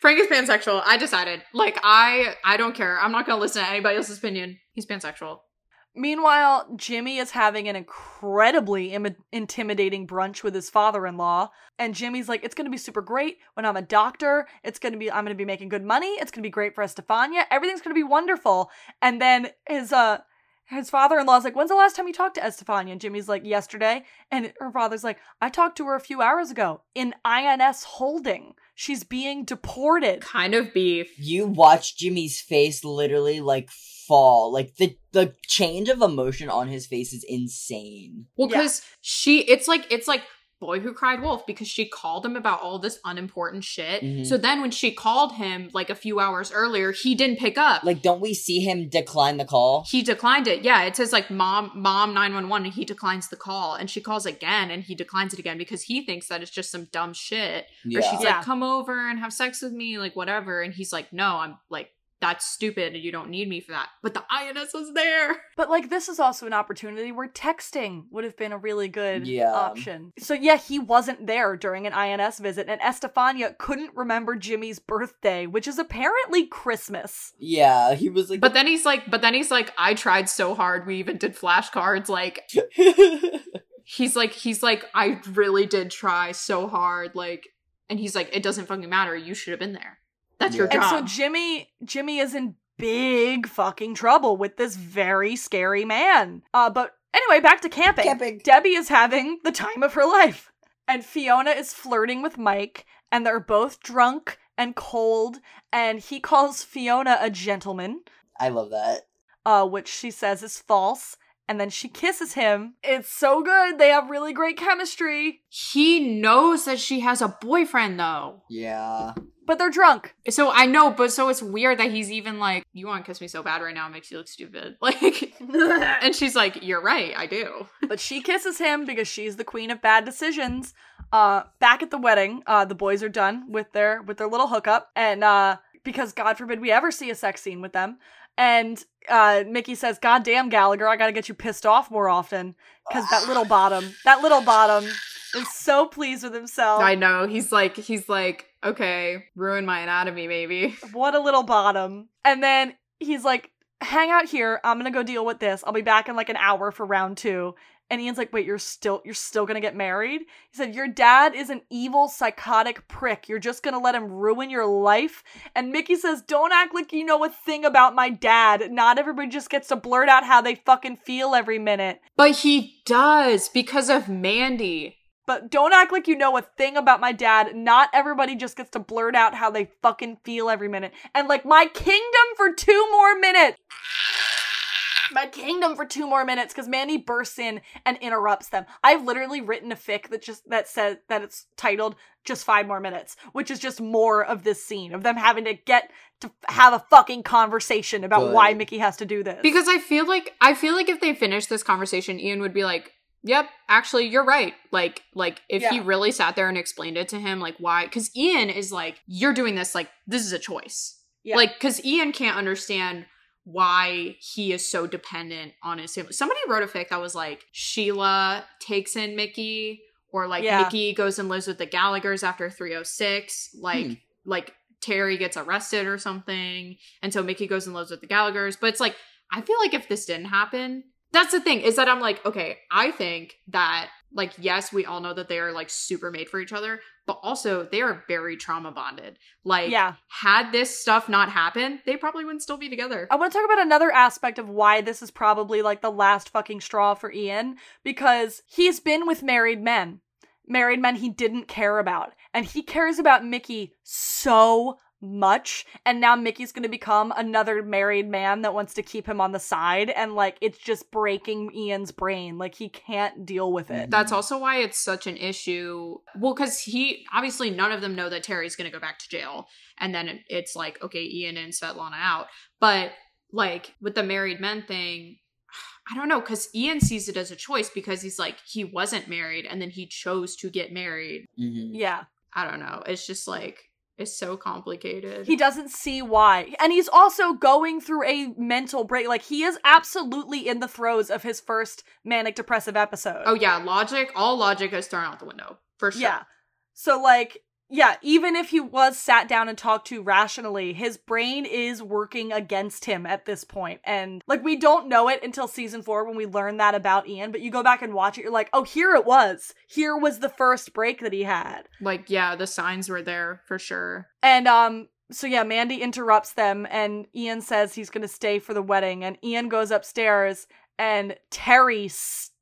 [SPEAKER 3] Frank is pansexual. I decided. Like I I don't care. I'm not gonna listen to anybody else's opinion. He's pansexual.
[SPEAKER 1] Meanwhile, Jimmy is having an incredibly Im- intimidating brunch with his father-in-law, and Jimmy's like, "It's gonna be super great when I'm a doctor. It's gonna be, I'm gonna be making good money. It's gonna be great for Estefania. Everything's gonna be wonderful." And then his uh, his father-in-law's like, "When's the last time you talked to Estefania?" And Jimmy's like, "Yesterday." And her father's like, "I talked to her a few hours ago in INS holding. She's being deported.
[SPEAKER 3] Kind of beef.
[SPEAKER 2] You watch Jimmy's face literally like fall. Like the the change of emotion on his face is insane.
[SPEAKER 3] Well,
[SPEAKER 1] Yeah.
[SPEAKER 3] because she, it's like, it's like Boy Who Cried Wolf because she called him about all this unimportant shit.
[SPEAKER 2] Mhm.
[SPEAKER 3] So then when she called him like a few hours earlier, he didn't pick up.
[SPEAKER 2] Like, don't we see him decline the call?
[SPEAKER 3] he declined it. Yeah, it says like mom, mom 911, and he declines the call. And she calls again and he declines it again because he thinks that it's just some dumb shit. Or she's
[SPEAKER 1] Yeah.
[SPEAKER 3] like, come over and have sex with me, like whatever. And he's like, no, I'm like, that's stupid. and You don't need me for that. But the INS was there.
[SPEAKER 1] But like this is also an opportunity where texting would have been a really good
[SPEAKER 2] Yeah.
[SPEAKER 1] option. So yeah, he wasn't there during an INS visit, and Estefania couldn't remember Jimmy's birthday, which is apparently Christmas.
[SPEAKER 2] Yeah, he was like,
[SPEAKER 3] But then he's like, but then he's like, I tried so hard. We even did flashcards. Like, he's like, he's like, I really did try so hard. Like, and he's like, it doesn't fucking matter. You should have been there. That's your
[SPEAKER 2] Yeah.
[SPEAKER 1] And
[SPEAKER 3] job.
[SPEAKER 1] so Jimmy Jimmy is in big fucking trouble with this very scary man. Uh but anyway, back to camping.
[SPEAKER 2] Camping.
[SPEAKER 1] Debbie is having the time of her life. And Fiona is flirting with Mike and they're both drunk and cold and he calls Fiona a gentleman,
[SPEAKER 2] I love that.
[SPEAKER 1] uh which she says is false. And then she kisses him. It's so good. They have really great chemistry,
[SPEAKER 3] he knows that she has a boyfriend though.
[SPEAKER 2] Yeah.
[SPEAKER 1] But they're drunk.
[SPEAKER 3] So I know, but so it's weird that he's even like, you want to kiss me so bad right now, it makes you look stupid. Like, and she's like, you're right, I do.
[SPEAKER 1] but she kisses him because she's the queen of bad decisions. Uh, back at the wedding, uh, the boys are done with their with their little hookup, and uh, because God forbid we ever see a sex scene with them, and uh, Mickey says, "God damn Gallagher, I gotta get you pissed off more often," because that little bottom, that little bottom, is so pleased with himself.
[SPEAKER 3] I know. He's like, he's like, okay, ruin my anatomy, maybe.
[SPEAKER 1] What a little bottom. And then he's like, hang out here. I'm gonna go deal with this. I'll be back in like an hour for round two. And Ian's like, wait, you're still you're still gonna get married? He said, Your dad is an evil, psychotic prick. You're just gonna let him ruin your life. And Mickey says, Don't act like you know a thing about my dad. Not everybody just gets to blurt out how they fucking feel every minute.
[SPEAKER 3] But he does because of Mandy.
[SPEAKER 1] But don't act like you know a thing about my dad. Not everybody just gets to blurt out how they fucking feel every minute. And like my kingdom for two more minutes. My kingdom for two more minutes because Mandy bursts in and interrupts them. I've literally written a fic that just that says that it's titled "Just Five More Minutes," which is just more of this scene of them having to get to have a fucking conversation about
[SPEAKER 2] Good.
[SPEAKER 1] why Mickey has to do this.
[SPEAKER 3] Because I feel like I feel like if they finished this conversation, Ian would be like, "Yep, actually, you're right." Like, like if he really sat there and explained it to him, like why? Because Ian is like, "You're doing this. Like, this is a choice."
[SPEAKER 1] Yeah.
[SPEAKER 3] Like, because Ian can't understand why he is so dependent on his family. Somebody wrote a fic that was like Sheila takes in Mickey, or like
[SPEAKER 1] Yeah.
[SPEAKER 3] Mickey goes and lives with the Gallagher's after 306. Like,
[SPEAKER 2] Hmm.
[SPEAKER 3] like Terry gets arrested or something, and so Mickey goes and lives with the Gallagher's. But it's like I feel like if this didn't happen, that's the thing is that I'm like, okay, I think that like yes, we all know that they are like super made for each other, but also they are very trauma bonded. Like,
[SPEAKER 1] yeah.
[SPEAKER 3] had this stuff not happened, they probably wouldn't still be together.
[SPEAKER 1] I want to talk about another aspect of why this is probably like the last fucking straw for Ian because he's been with married men. Married men he didn't care about. And he cares about Mickey so much. And now Mickey's going to become another married man that wants to keep him on the side. And like, it's just breaking Ian's brain. Like, he can't deal with it.
[SPEAKER 3] That's also why it's such an issue. Well, because he obviously none of them know that Terry's going to go back to jail, and then it's like okay, Ian and Svetlana out. But like with the married men thing, I don't know because Ian sees it as a choice because he's like he wasn't married and then he chose to get married.
[SPEAKER 2] Mhm.
[SPEAKER 1] Yeah.
[SPEAKER 3] I don't know. It's just like it's so complicated.
[SPEAKER 1] He doesn't see why. And he's also going through a mental break. Like, he is absolutely in the throes of his first manic depressive episode.
[SPEAKER 3] oh yeah, logic. All logic is thrown out the window for sure.
[SPEAKER 1] Yeah. So like, yeah, even if he was sat down and talked to rationally, his brain is working against him at this point. And like we don't know it until season 4 when we learn that about Ian, but you go back and watch it, you're like, "Oh, here it was. Here was the first break that he had."
[SPEAKER 3] Like yeah, the signs were there for sure.
[SPEAKER 1] And um so yeah, Mandy interrupts them and Ian says he's going to stay for the wedding and Ian goes upstairs and Terry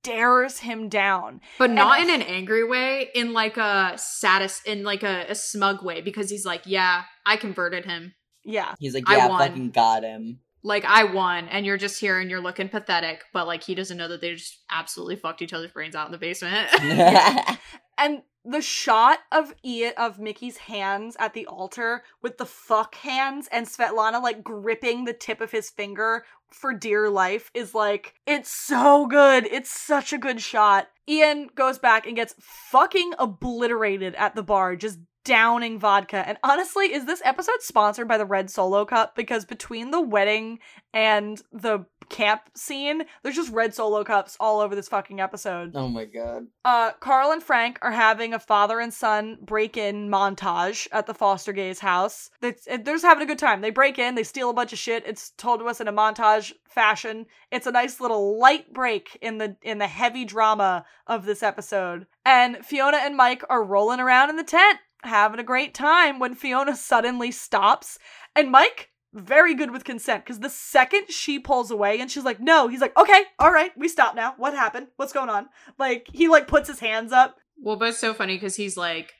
[SPEAKER 1] stares him down.
[SPEAKER 3] But not
[SPEAKER 1] And-
[SPEAKER 3] in an angry way, in like a satis in like a, a smug way, because he's like, Yeah, I converted him.
[SPEAKER 1] Yeah.
[SPEAKER 2] He's like,
[SPEAKER 3] I
[SPEAKER 2] yeah,
[SPEAKER 3] won.
[SPEAKER 2] fucking got him.
[SPEAKER 3] Like I won, and you're just here and you're looking pathetic, but like he doesn't know that they just absolutely fucked each other's brains out in the basement.
[SPEAKER 1] And the shot of Ian of Mickey's hands at the altar with the fuck hands and Svetlana like gripping the tip of his finger for dear life is like it's so good. It's such a good shot. Ian goes back and gets fucking obliterated at the bar, just downing vodka. And honestly, is this episode sponsored by the Red Solo Cup? Because between the wedding and the camp scene, there's just red solo cups all over this fucking episode
[SPEAKER 2] oh my god.
[SPEAKER 1] uh, Carl and Frank are having a father and son break in montage at the Foster Gays house. They- They're just having a good time. They break in, they steal a bunch of shit. It's told to us in a montage fashion. It's a nice little light break in the in the heavy drama of this episode. And Fiona and Mike are rolling around in the tent, having a great time when Fiona suddenly stops. And Mike very good with consent because the second she pulls away and she's like, no, he's like, okay, all right, we stop now. What happened? What's going on? Like, he like puts his hands up.
[SPEAKER 3] well, but it's so funny because he's like,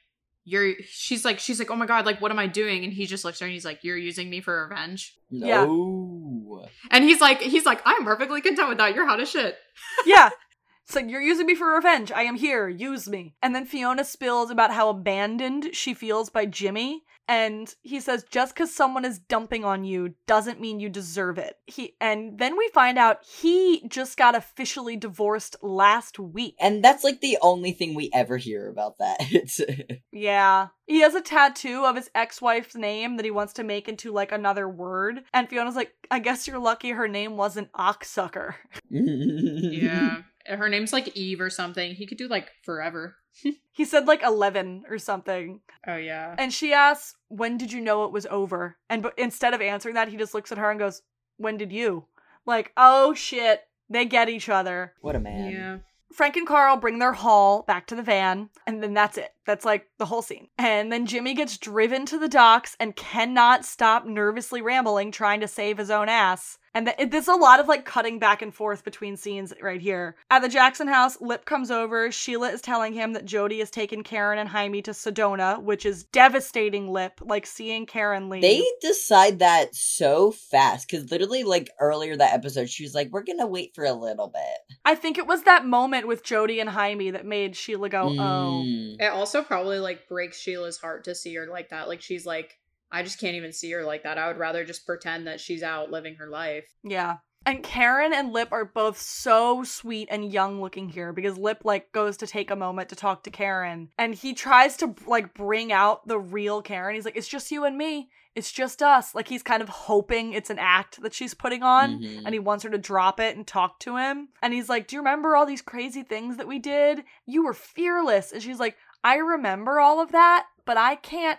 [SPEAKER 3] You're she's like, she's like, Oh my god, like what am I doing? And he just looks at her and he's like, You're using me for revenge.
[SPEAKER 1] Yeah.
[SPEAKER 2] No.
[SPEAKER 3] And he's like, he's like, I'm perfectly content with that. You're hot as shit.
[SPEAKER 1] Yeah. It's like, you're using me for revenge. I am here. Use me. And then Fiona spills about how abandoned she feels by Jimmy. And he says, just because someone is dumping on you doesn't mean you deserve it. He and then we find out he just got officially divorced last week.
[SPEAKER 2] And that's like the only thing we ever hear about that. It's
[SPEAKER 1] Yeah. He has a tattoo of his ex-wife's name that he wants to make into like another word. And Fiona's like, I guess you're lucky her name wasn't Oxsucker.
[SPEAKER 3] Yeah. Her name's like Eve or something. He could do like forever.
[SPEAKER 1] He said like 11 or something.
[SPEAKER 3] Oh yeah.
[SPEAKER 1] And she asks, When did you know it was over? And but instead of answering that, he just looks at her and goes, When did you? Like, oh shit. They get each other.
[SPEAKER 2] what a man.
[SPEAKER 3] Yeah.
[SPEAKER 1] Frank and Carl bring their haul back to the van, and then that's it. That's like the whole scene. And then Jimmy gets driven to the docks and cannot stop nervously rambling, trying to save his own ass. And th- it, there's a lot of like cutting back and forth between scenes right here. At the Jackson house, Lip comes over. Sheila is telling him that Jody has taken Karen and Jaime to Sedona, which is devastating. Lip, like seeing Karen leave.
[SPEAKER 2] They decide that so fast because literally, like earlier that episode, she was like, "We're gonna wait for a little bit."
[SPEAKER 1] I think it was that moment with Jody and Jaime that made Sheila go, "Oh."
[SPEAKER 2] Mm.
[SPEAKER 3] It also probably like breaks Sheila's heart to see her like that. Like she's like, I just can't even see her like that. I would rather just pretend that she's out living her life.
[SPEAKER 1] Yeah. And Karen and Lip are both so sweet and young looking here because Lip like goes to take a moment to talk to Karen and he tries to like bring out the real Karen. He's like, "It's just you and me. It's just us." Like he's kind of hoping it's an act that she's putting on
[SPEAKER 2] Mhm.
[SPEAKER 1] and he wants her to drop it and talk to him. And he's like, "Do you remember all these crazy things that we did? You were fearless." And she's like, "I remember all of that, but I can't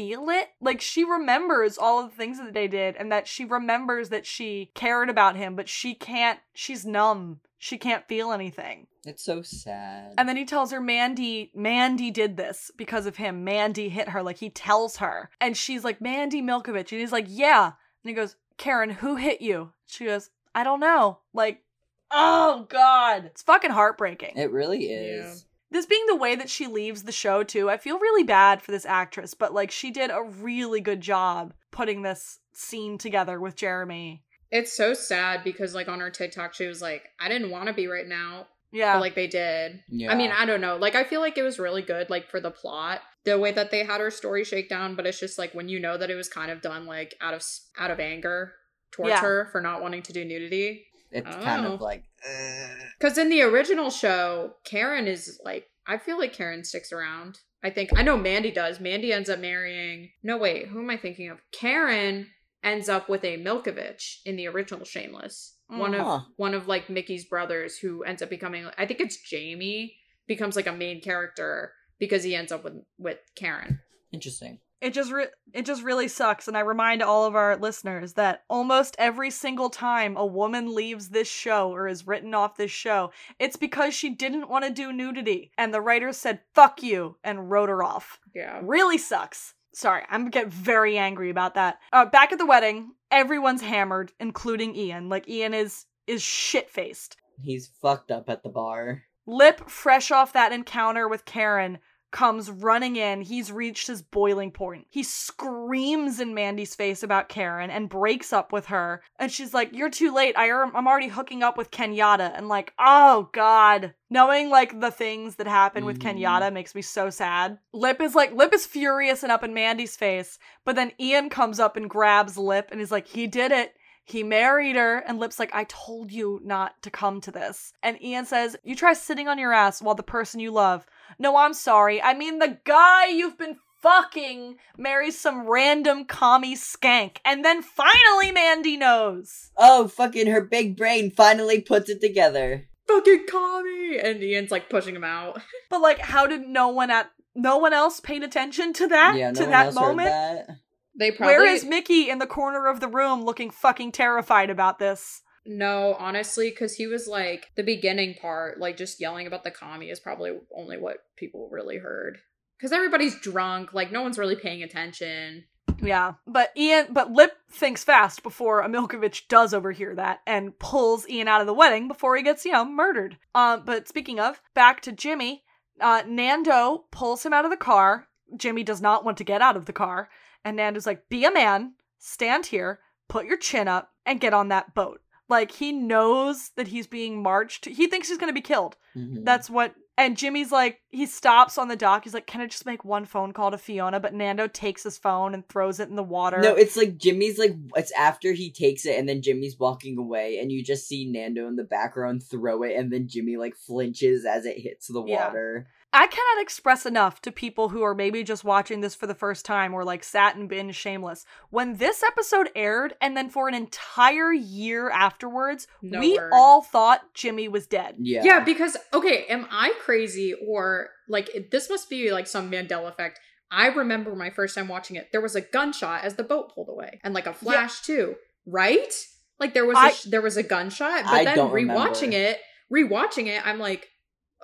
[SPEAKER 1] feel it. Like she remembers all of the things that they did and that she remembers that she cared about him, but she can't she's numb. She can't feel anything.
[SPEAKER 2] It's so sad.
[SPEAKER 1] And then he tells her Mandy Mandy did this because of him. Mandy hit her like he tells her. And she's like Mandy Milkovich and he's like, "Yeah." And he goes, "Karen, who hit you?" She goes, "I don't know." Like, "Oh god." It's fucking heartbreaking
[SPEAKER 2] it really is.
[SPEAKER 1] This being the way that she leaves the show too i feel really bad for this actress but like she did a really good job putting this scene together with jeremy
[SPEAKER 3] It's so sad because like on her TikTok, she was like, I didn't want to be right now,
[SPEAKER 1] yeah
[SPEAKER 3] but like they did.
[SPEAKER 2] Yeah.
[SPEAKER 3] I mean, I don't know. Like I feel like it was really good, like for the plot, the way that they had her story shake down. But it's just like when you know that it was kind of done like out of out of anger towards
[SPEAKER 1] Yeah.
[SPEAKER 3] her for not wanting to do nudity.
[SPEAKER 2] It's
[SPEAKER 3] don't
[SPEAKER 2] kind of like. uh,
[SPEAKER 3] Because in the original show, Karen is like, I feel like Karen sticks around. I think, I know Mandy does. Mandy ends up marrying, no, wait, who am I thinking of? Karen ends up with a Milkovich in the original Shameless. One of, one of like Mickey's brothers who ends up becoming, I think it's Jamie, becomes like a main character because he ends up with, with Karen.
[SPEAKER 2] Interesting.
[SPEAKER 1] It just re- it just really sucks and i remind all of our listeners that almost every single time a woman leaves this show or is written off this show it's because she didn't want to do nudity and the writers said fuck you and wrote her off
[SPEAKER 3] Yeah.
[SPEAKER 1] really sucks. Sorry, I'm gonna get very angry about that. Uh, back at the wedding, everyone's hammered, including Ian. Like Ian is is shit faced.
[SPEAKER 2] He's fucked up at the bar.
[SPEAKER 1] Lip, fresh off that encounter with Karen, comes running in. He's reached his boiling point. He screams in Mandy's face about Karen and breaks up with her. And she's like, You're too late. I, I'm already hooking up with Kenyatta. And like, oh God. Knowing like the things that happen with
[SPEAKER 2] Mhm.
[SPEAKER 1] Kenyatta makes me so sad. Lip is like, Lip is furious and up in Mandy's face. But then Ian comes up and grabs Lip and is like, He did it. He married her, and Lip's like, I told you not to come to this. And Ian says, You try sitting on your ass while the person you love. No, I'm sorry. I mean, the guy you've been fucking marries some random commie skank. And then finally, Mandy knows.
[SPEAKER 2] Oh, fucking her big brain finally puts it together.
[SPEAKER 3] Fucking call me! And Ian's like pushing him out.
[SPEAKER 1] But, like, how did no one at. No one else paid attention to that?
[SPEAKER 2] yeah, no
[SPEAKER 1] to
[SPEAKER 2] one
[SPEAKER 1] that
[SPEAKER 2] else
[SPEAKER 1] moment?
[SPEAKER 2] heard that.
[SPEAKER 3] They probably
[SPEAKER 1] Where is Mickey in the corner of the room looking fucking terrified about this?
[SPEAKER 3] No, honestly, because he was like the beginning part, like just yelling about the commie is probably only what people really heard. Because everybody's drunk, like no one's really paying attention.
[SPEAKER 1] Yeah, but Ian, but Lip thinks fast before a Milkovich does overhear that and pulls Ian out of the wedding before he gets, you know, murdered. Um, but speaking of, back to Jimmy, uh, Nando pulls him out of the car. Jimmy does not want to get out of the car, and Nando's like, "Be a man, stand here, put your chin up, and get on that boat." Like he knows that he's being marched. He thinks he's gonna be killed.
[SPEAKER 2] Mhm.
[SPEAKER 1] That's what. And Jimmy's like, he stops on the dock. He's like, "Can I just make one phone call to Fiona?" But Nando takes his phone and throws it in the water.
[SPEAKER 2] No, it's like Jimmy's like it's after he takes it and then Jimmy's walking away and you just see Nando in the background throw it and then Jimmy like flinches as it hits the
[SPEAKER 1] Yeah.
[SPEAKER 2] water.
[SPEAKER 1] I cannot express enough to people who are maybe just watching this for the first time or like sat and binge Shameless. When this episode aired, and then for an entire year afterwards,
[SPEAKER 3] No
[SPEAKER 1] we
[SPEAKER 3] word.
[SPEAKER 1] all thought Jimmy was dead.
[SPEAKER 2] Yeah.
[SPEAKER 3] Yeah. because okay, am I crazy or like this must be like some Mandela effect? I remember my first time watching it. There was a gunshot as the boat pulled away, and like a flash too, right? Like there was a
[SPEAKER 1] I-
[SPEAKER 3] sh- there was a gunshot, but
[SPEAKER 2] I
[SPEAKER 3] then
[SPEAKER 2] don't
[SPEAKER 3] rewatching
[SPEAKER 2] remember.
[SPEAKER 3] it, rewatching it, I'm like,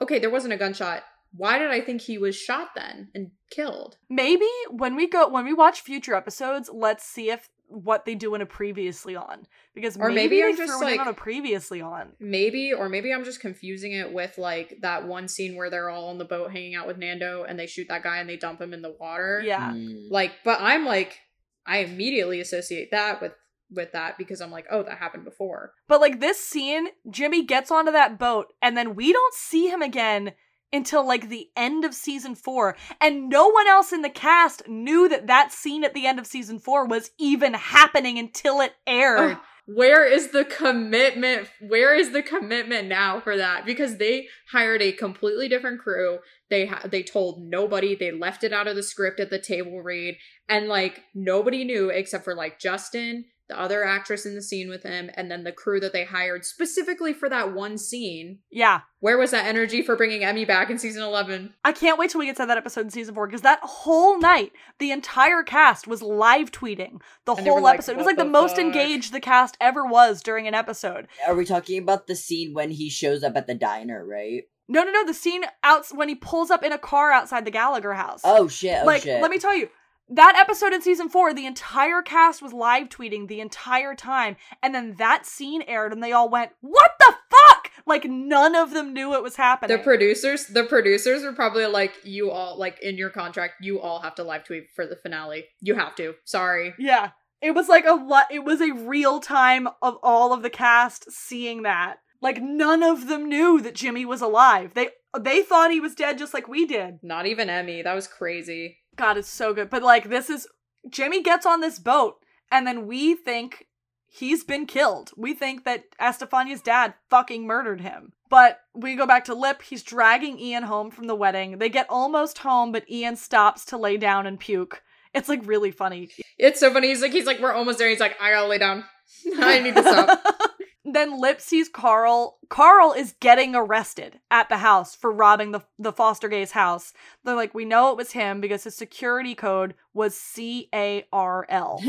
[SPEAKER 3] okay, there wasn't a gunshot. Why did I think he was shot then and killed?
[SPEAKER 1] Maybe when we go when we watch future episodes, let's see if what they do in a previously on because
[SPEAKER 3] Or
[SPEAKER 1] maybe,
[SPEAKER 3] maybe I'm just,
[SPEAKER 1] threw it in
[SPEAKER 3] like-
[SPEAKER 1] on a previously on.
[SPEAKER 3] Maybe, or maybe I'm just confusing it with like that one scene where they're all on the boat hanging out with Nando and they shoot that guy and they dump him in the water.
[SPEAKER 1] Yeah.
[SPEAKER 2] Mm.
[SPEAKER 3] Like, but I'm like, I immediately associate that with with that because I'm like, oh, that happened before.
[SPEAKER 1] But like this scene, Jimmy gets onto that boat and then we don't see him again until like the end of season 4 and no one else in the cast knew that that scene at the end of season 4 was even happening until it aired.
[SPEAKER 3] Where is the commitment? Where is the commitment now for that? Because they hired a completely different crew. They ha- they told nobody. They left it out of the script at the table read, and like nobody knew except for like Justin, the other actress in the scene with him, and then the crew that they hired specifically for that one scene.
[SPEAKER 1] Yeah.
[SPEAKER 3] Where was that energy for bringing Emmy back in season eleven?
[SPEAKER 1] I can't wait till we get to that episode in season 4 because that whole night the entire cast was live tweeting the
[SPEAKER 3] And they were
[SPEAKER 1] whole
[SPEAKER 3] like,
[SPEAKER 1] episode. It was like the,
[SPEAKER 3] the
[SPEAKER 1] most engaged the cast ever was during an episode.
[SPEAKER 2] Are we talking about the scene when he shows up at the diner, right?
[SPEAKER 1] No, no, no, the scene out when he pulls up in a car outside the Gallagher house.
[SPEAKER 2] Oh shit, oh
[SPEAKER 1] like
[SPEAKER 2] shit.
[SPEAKER 1] let me tell you that episode in season four the entire cast was live tweeting the entire time and then that scene aired and they all went what the fuck like none of them knew it was happening
[SPEAKER 3] The producers, the producers were probably like, "You all like in your contract, you all have to live tweet for the finale. You have to. Sorry."
[SPEAKER 1] yeah it was like a lot it was a real time of all of the cast seeing that like none of them knew that jimmy was alive they they thought he was dead just like we did
[SPEAKER 3] Not even Emmy. That was crazy.
[SPEAKER 1] God, it's so good. But like this is Jimmy gets on this boat and then we think he's been killed. We think that Estefania's dad fucking murdered him. But we go back to Lip. He's dragging Ian home from the wedding. They get almost home, but Ian stops to lay down and puke. It's like really funny.
[SPEAKER 3] It's so funny. He's like, he's like, we're almost there. He's like, I gotta lay down. I need to stop.
[SPEAKER 1] then Lip sees Carl. Carl is getting arrested at the house for robbing the, the foster gay's house. They're like, we know it was him because his security code was C A R L.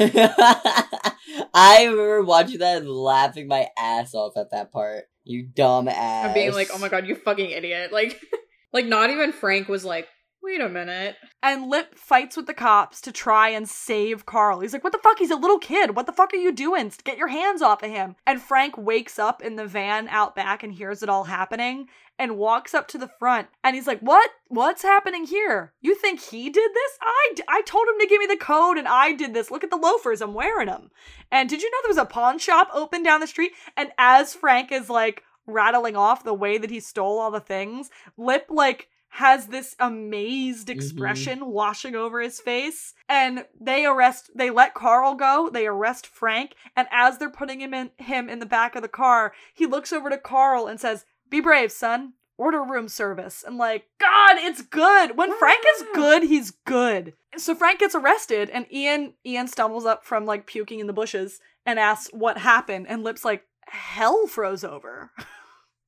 [SPEAKER 2] I remember watching that and laughing my ass off at that part. You dumb ass.
[SPEAKER 3] I'm being like, oh my god, you fucking idiot. Like, like not even Frank was like, Wait a minute.
[SPEAKER 1] And Lip fights with the cops to try and save Carl. He's like, What the fuck? He's a little kid. What the fuck are you doing? Get your hands off of him. And Frank wakes up in the van out back and hears it all happening and walks up to the front and he's like, What? What's happening here? You think he did this? I, d- I told him to give me the code and I did this. Look at the loafers. I'm wearing them. And did you know there was a pawn shop open down the street? And as Frank is like rattling off the way that he stole all the things, Lip like has this amazed mm-hmm. expression washing over his face and they arrest they let Carl go they arrest Frank and as they're putting him in him in the back of the car he looks over to Carl and says be brave son. Order room service. And like god it's good. When Frank is
[SPEAKER 3] ah.
[SPEAKER 1] good he's good. So Frank gets arrested and Ian Ian stumbles up from like puking in the bushes and asks what happened and Lip's like hell froze over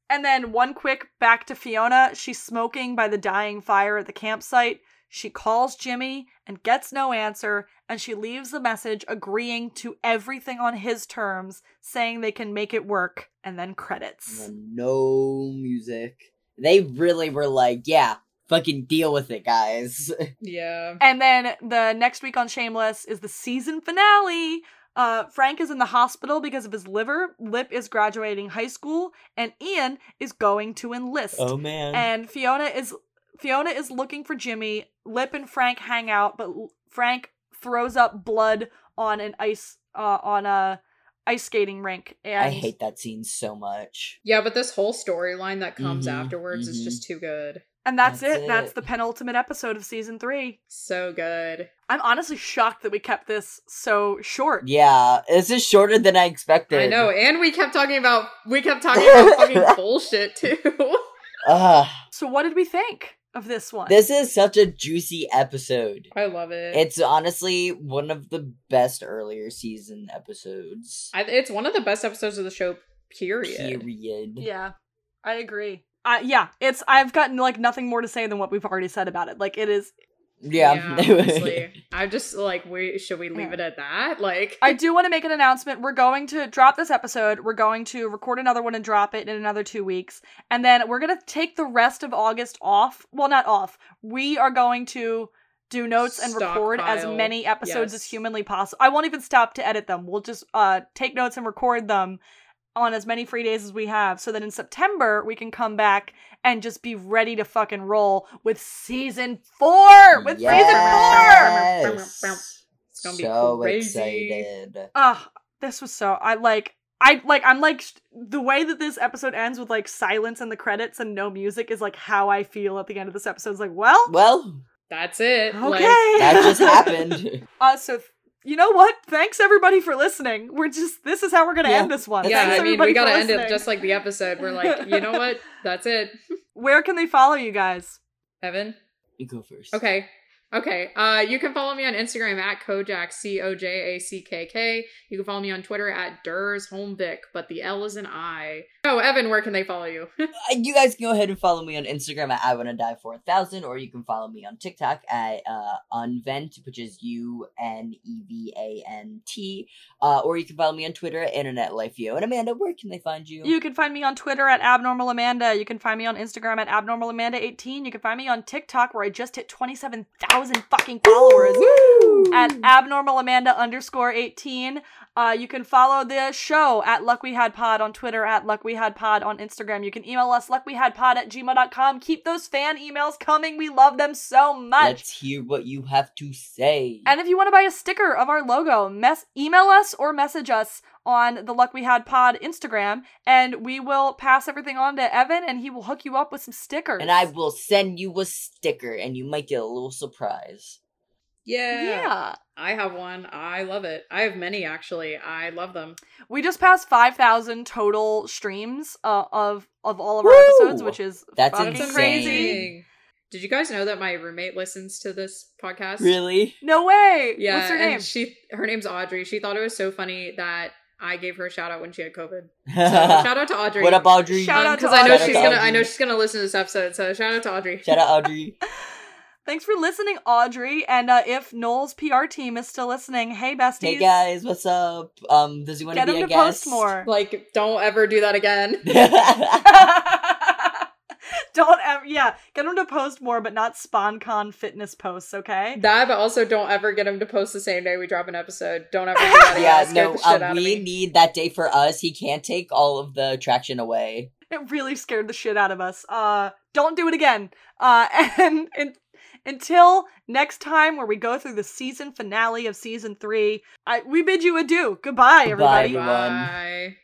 [SPEAKER 1] And then one quick back to Fiona. She's smoking by the dying fire at the campsite. She calls Jimmy and gets no answer, and she leaves a message agreeing to everything on his terms, saying they can make it work, and then credits.
[SPEAKER 2] And no music. They really were like, yeah, fucking deal with it, guys.
[SPEAKER 3] Yeah.
[SPEAKER 1] And then the next week on Shameless is the season finale. Uh, Frank is in the hospital because of his liver. Lip is graduating high school, and Ian is going to enlist.
[SPEAKER 2] oh man.
[SPEAKER 1] and Fiona is Fiona is looking for Jimmy. Lip and Frank hang out, but L- Frank throws up blood on an ice uh, on a ice skating rink. And
[SPEAKER 2] I hate that scene so much.
[SPEAKER 3] Yeah, but this whole storyline that comes
[SPEAKER 2] Mhm,
[SPEAKER 3] afterwards is
[SPEAKER 2] mhm.
[SPEAKER 3] just too good.
[SPEAKER 1] And that's,
[SPEAKER 2] That's
[SPEAKER 1] it. That's the penultimate episode of season three.
[SPEAKER 3] So good.
[SPEAKER 1] I'm honestly shocked that we kept this so short.
[SPEAKER 2] Yeah, this is shorter than I expected.
[SPEAKER 3] I know, and we kept talking about we kept talking about fucking bullshit too.
[SPEAKER 2] Ugh.
[SPEAKER 1] So what did we think of this one?
[SPEAKER 2] This is such a juicy episode.
[SPEAKER 3] I love it.
[SPEAKER 2] It's honestly one of the best earlier season episodes.
[SPEAKER 3] I, it's one of the best episodes of the show. Period.
[SPEAKER 2] Period.
[SPEAKER 1] yeah, I agree. Uh, yeah, it's I've gotten like nothing more to say than what we've already said about it. Like it is
[SPEAKER 2] Yeah.
[SPEAKER 3] honestly, I'm just like, we should we leave
[SPEAKER 1] Yeah.
[SPEAKER 3] it at that? Like,
[SPEAKER 1] I do want to make an announcement. We're going to drop this episode. We're going to record another one and drop it in another two weeks. And then we're going to take the rest of August off. Well, not off. We are going to do notes and record as many episodes as humanly possible. I won't even stop to edit them. We'll just uh, take notes and record them on as many free days as we have so that in September we can come back and just be ready to fucking roll with season four. With season four.
[SPEAKER 2] Yes.
[SPEAKER 3] It's gonna be
[SPEAKER 2] so
[SPEAKER 3] crazy.
[SPEAKER 2] excited.
[SPEAKER 1] Ah, this was so I like I like I'm like sh- the way that this episode ends with like silence and the credits and no music is like how I feel at the end of this episode. It's like, well,
[SPEAKER 2] Well,
[SPEAKER 3] that's it.
[SPEAKER 1] okay.
[SPEAKER 3] Like,
[SPEAKER 2] that just happened.
[SPEAKER 1] Uh, so th- you know what? Thanks everybody for listening. We're just this is how we're gonna
[SPEAKER 2] Yeah.
[SPEAKER 1] end this one.
[SPEAKER 3] Yeah,
[SPEAKER 1] Thanks
[SPEAKER 3] I mean, we gotta end it just like the episode. We're like, you know what? That's it.
[SPEAKER 1] Where can they follow you guys?
[SPEAKER 3] Evan.
[SPEAKER 2] you go first.
[SPEAKER 3] Okay. Okay. Uh, you can follow me on Instagram at Kojak, C O J A C K K. You can follow me on Twitter at Ders Holmvik, but the L is an I. Oh, Evan, where can they follow you?
[SPEAKER 2] Uh, You guys can go ahead and follow me on Instagram at I Wanna Die for a Thousand, or you can follow me on TikTok at uh, Unevant, which is U N E V A N T, uh, or you can follow me on Twitter at Internet Life Yo. And Amanda, where can they find you?
[SPEAKER 1] You can find me on Twitter at Abnormal Amanda. You can find me on Instagram at Abnormal Amanda18. You can find me on TikTok where I just hit 27,000 fucking followers. at abnormal amanda underscore 18 uh, you can follow the show at luck we had pod on twitter at luck we had pod on instagram. You can email us luck we had pod at gmail.com keep those fan emails coming. We love them so much.
[SPEAKER 2] Let's hear what you have to say.
[SPEAKER 1] and if you want to buy a sticker of our logo mess email us or message us on the luck we had pod instagram and we will pass everything on to evan and he will hook you up with some stickers.
[SPEAKER 2] And I will send you a sticker, and you might get a little surprise.
[SPEAKER 3] Yeah.
[SPEAKER 1] yeah
[SPEAKER 3] I have one. I love it. I have many actually. I love them.
[SPEAKER 1] We just passed 5,000 total streams uh, of of all of our
[SPEAKER 2] Woo!
[SPEAKER 1] episodes, which is
[SPEAKER 2] That's
[SPEAKER 1] fucking
[SPEAKER 2] insane.
[SPEAKER 1] crazy.
[SPEAKER 3] Did you guys know that my roommate listens to this podcast?
[SPEAKER 2] Really?
[SPEAKER 1] No way.
[SPEAKER 3] Yeah.
[SPEAKER 1] What's her
[SPEAKER 3] and
[SPEAKER 1] name?
[SPEAKER 3] She her name's Audrey. She thought it was so funny that I gave her a shout out when she had COVID. So shout out to Audrey.
[SPEAKER 2] what up, Audrey?
[SPEAKER 1] Shout out to
[SPEAKER 3] because I know
[SPEAKER 2] Shout
[SPEAKER 3] she's gonna. I know she's gonna listen to this episode. So shout out to Audrey.
[SPEAKER 2] Shout out, Audrey.
[SPEAKER 1] Thanks for listening, Audrey. And uh, if Noel's PR team is still listening, hey besties,
[SPEAKER 2] hey guys, what's up? Um, does he want to be
[SPEAKER 1] him
[SPEAKER 2] a
[SPEAKER 1] to
[SPEAKER 2] guest?
[SPEAKER 1] post more.
[SPEAKER 3] Like, don't ever do that again.
[SPEAKER 1] don't ever. Yeah, get him to post more, but not SponCon fitness posts. Okay.
[SPEAKER 3] That, but also don't ever get him to post the same day we drop an episode. Don't ever do that.
[SPEAKER 2] yeah, no, uh, we need that day for us. He can't take all of the traction away.
[SPEAKER 1] It really scared the shit out of us. Uh, don't do it again. Uh, and, and until next time, where we go through the season finale of season three, I we bid you adieu. Goodbye,
[SPEAKER 2] Goodbye,
[SPEAKER 1] everybody.
[SPEAKER 2] everyone.
[SPEAKER 3] Bye.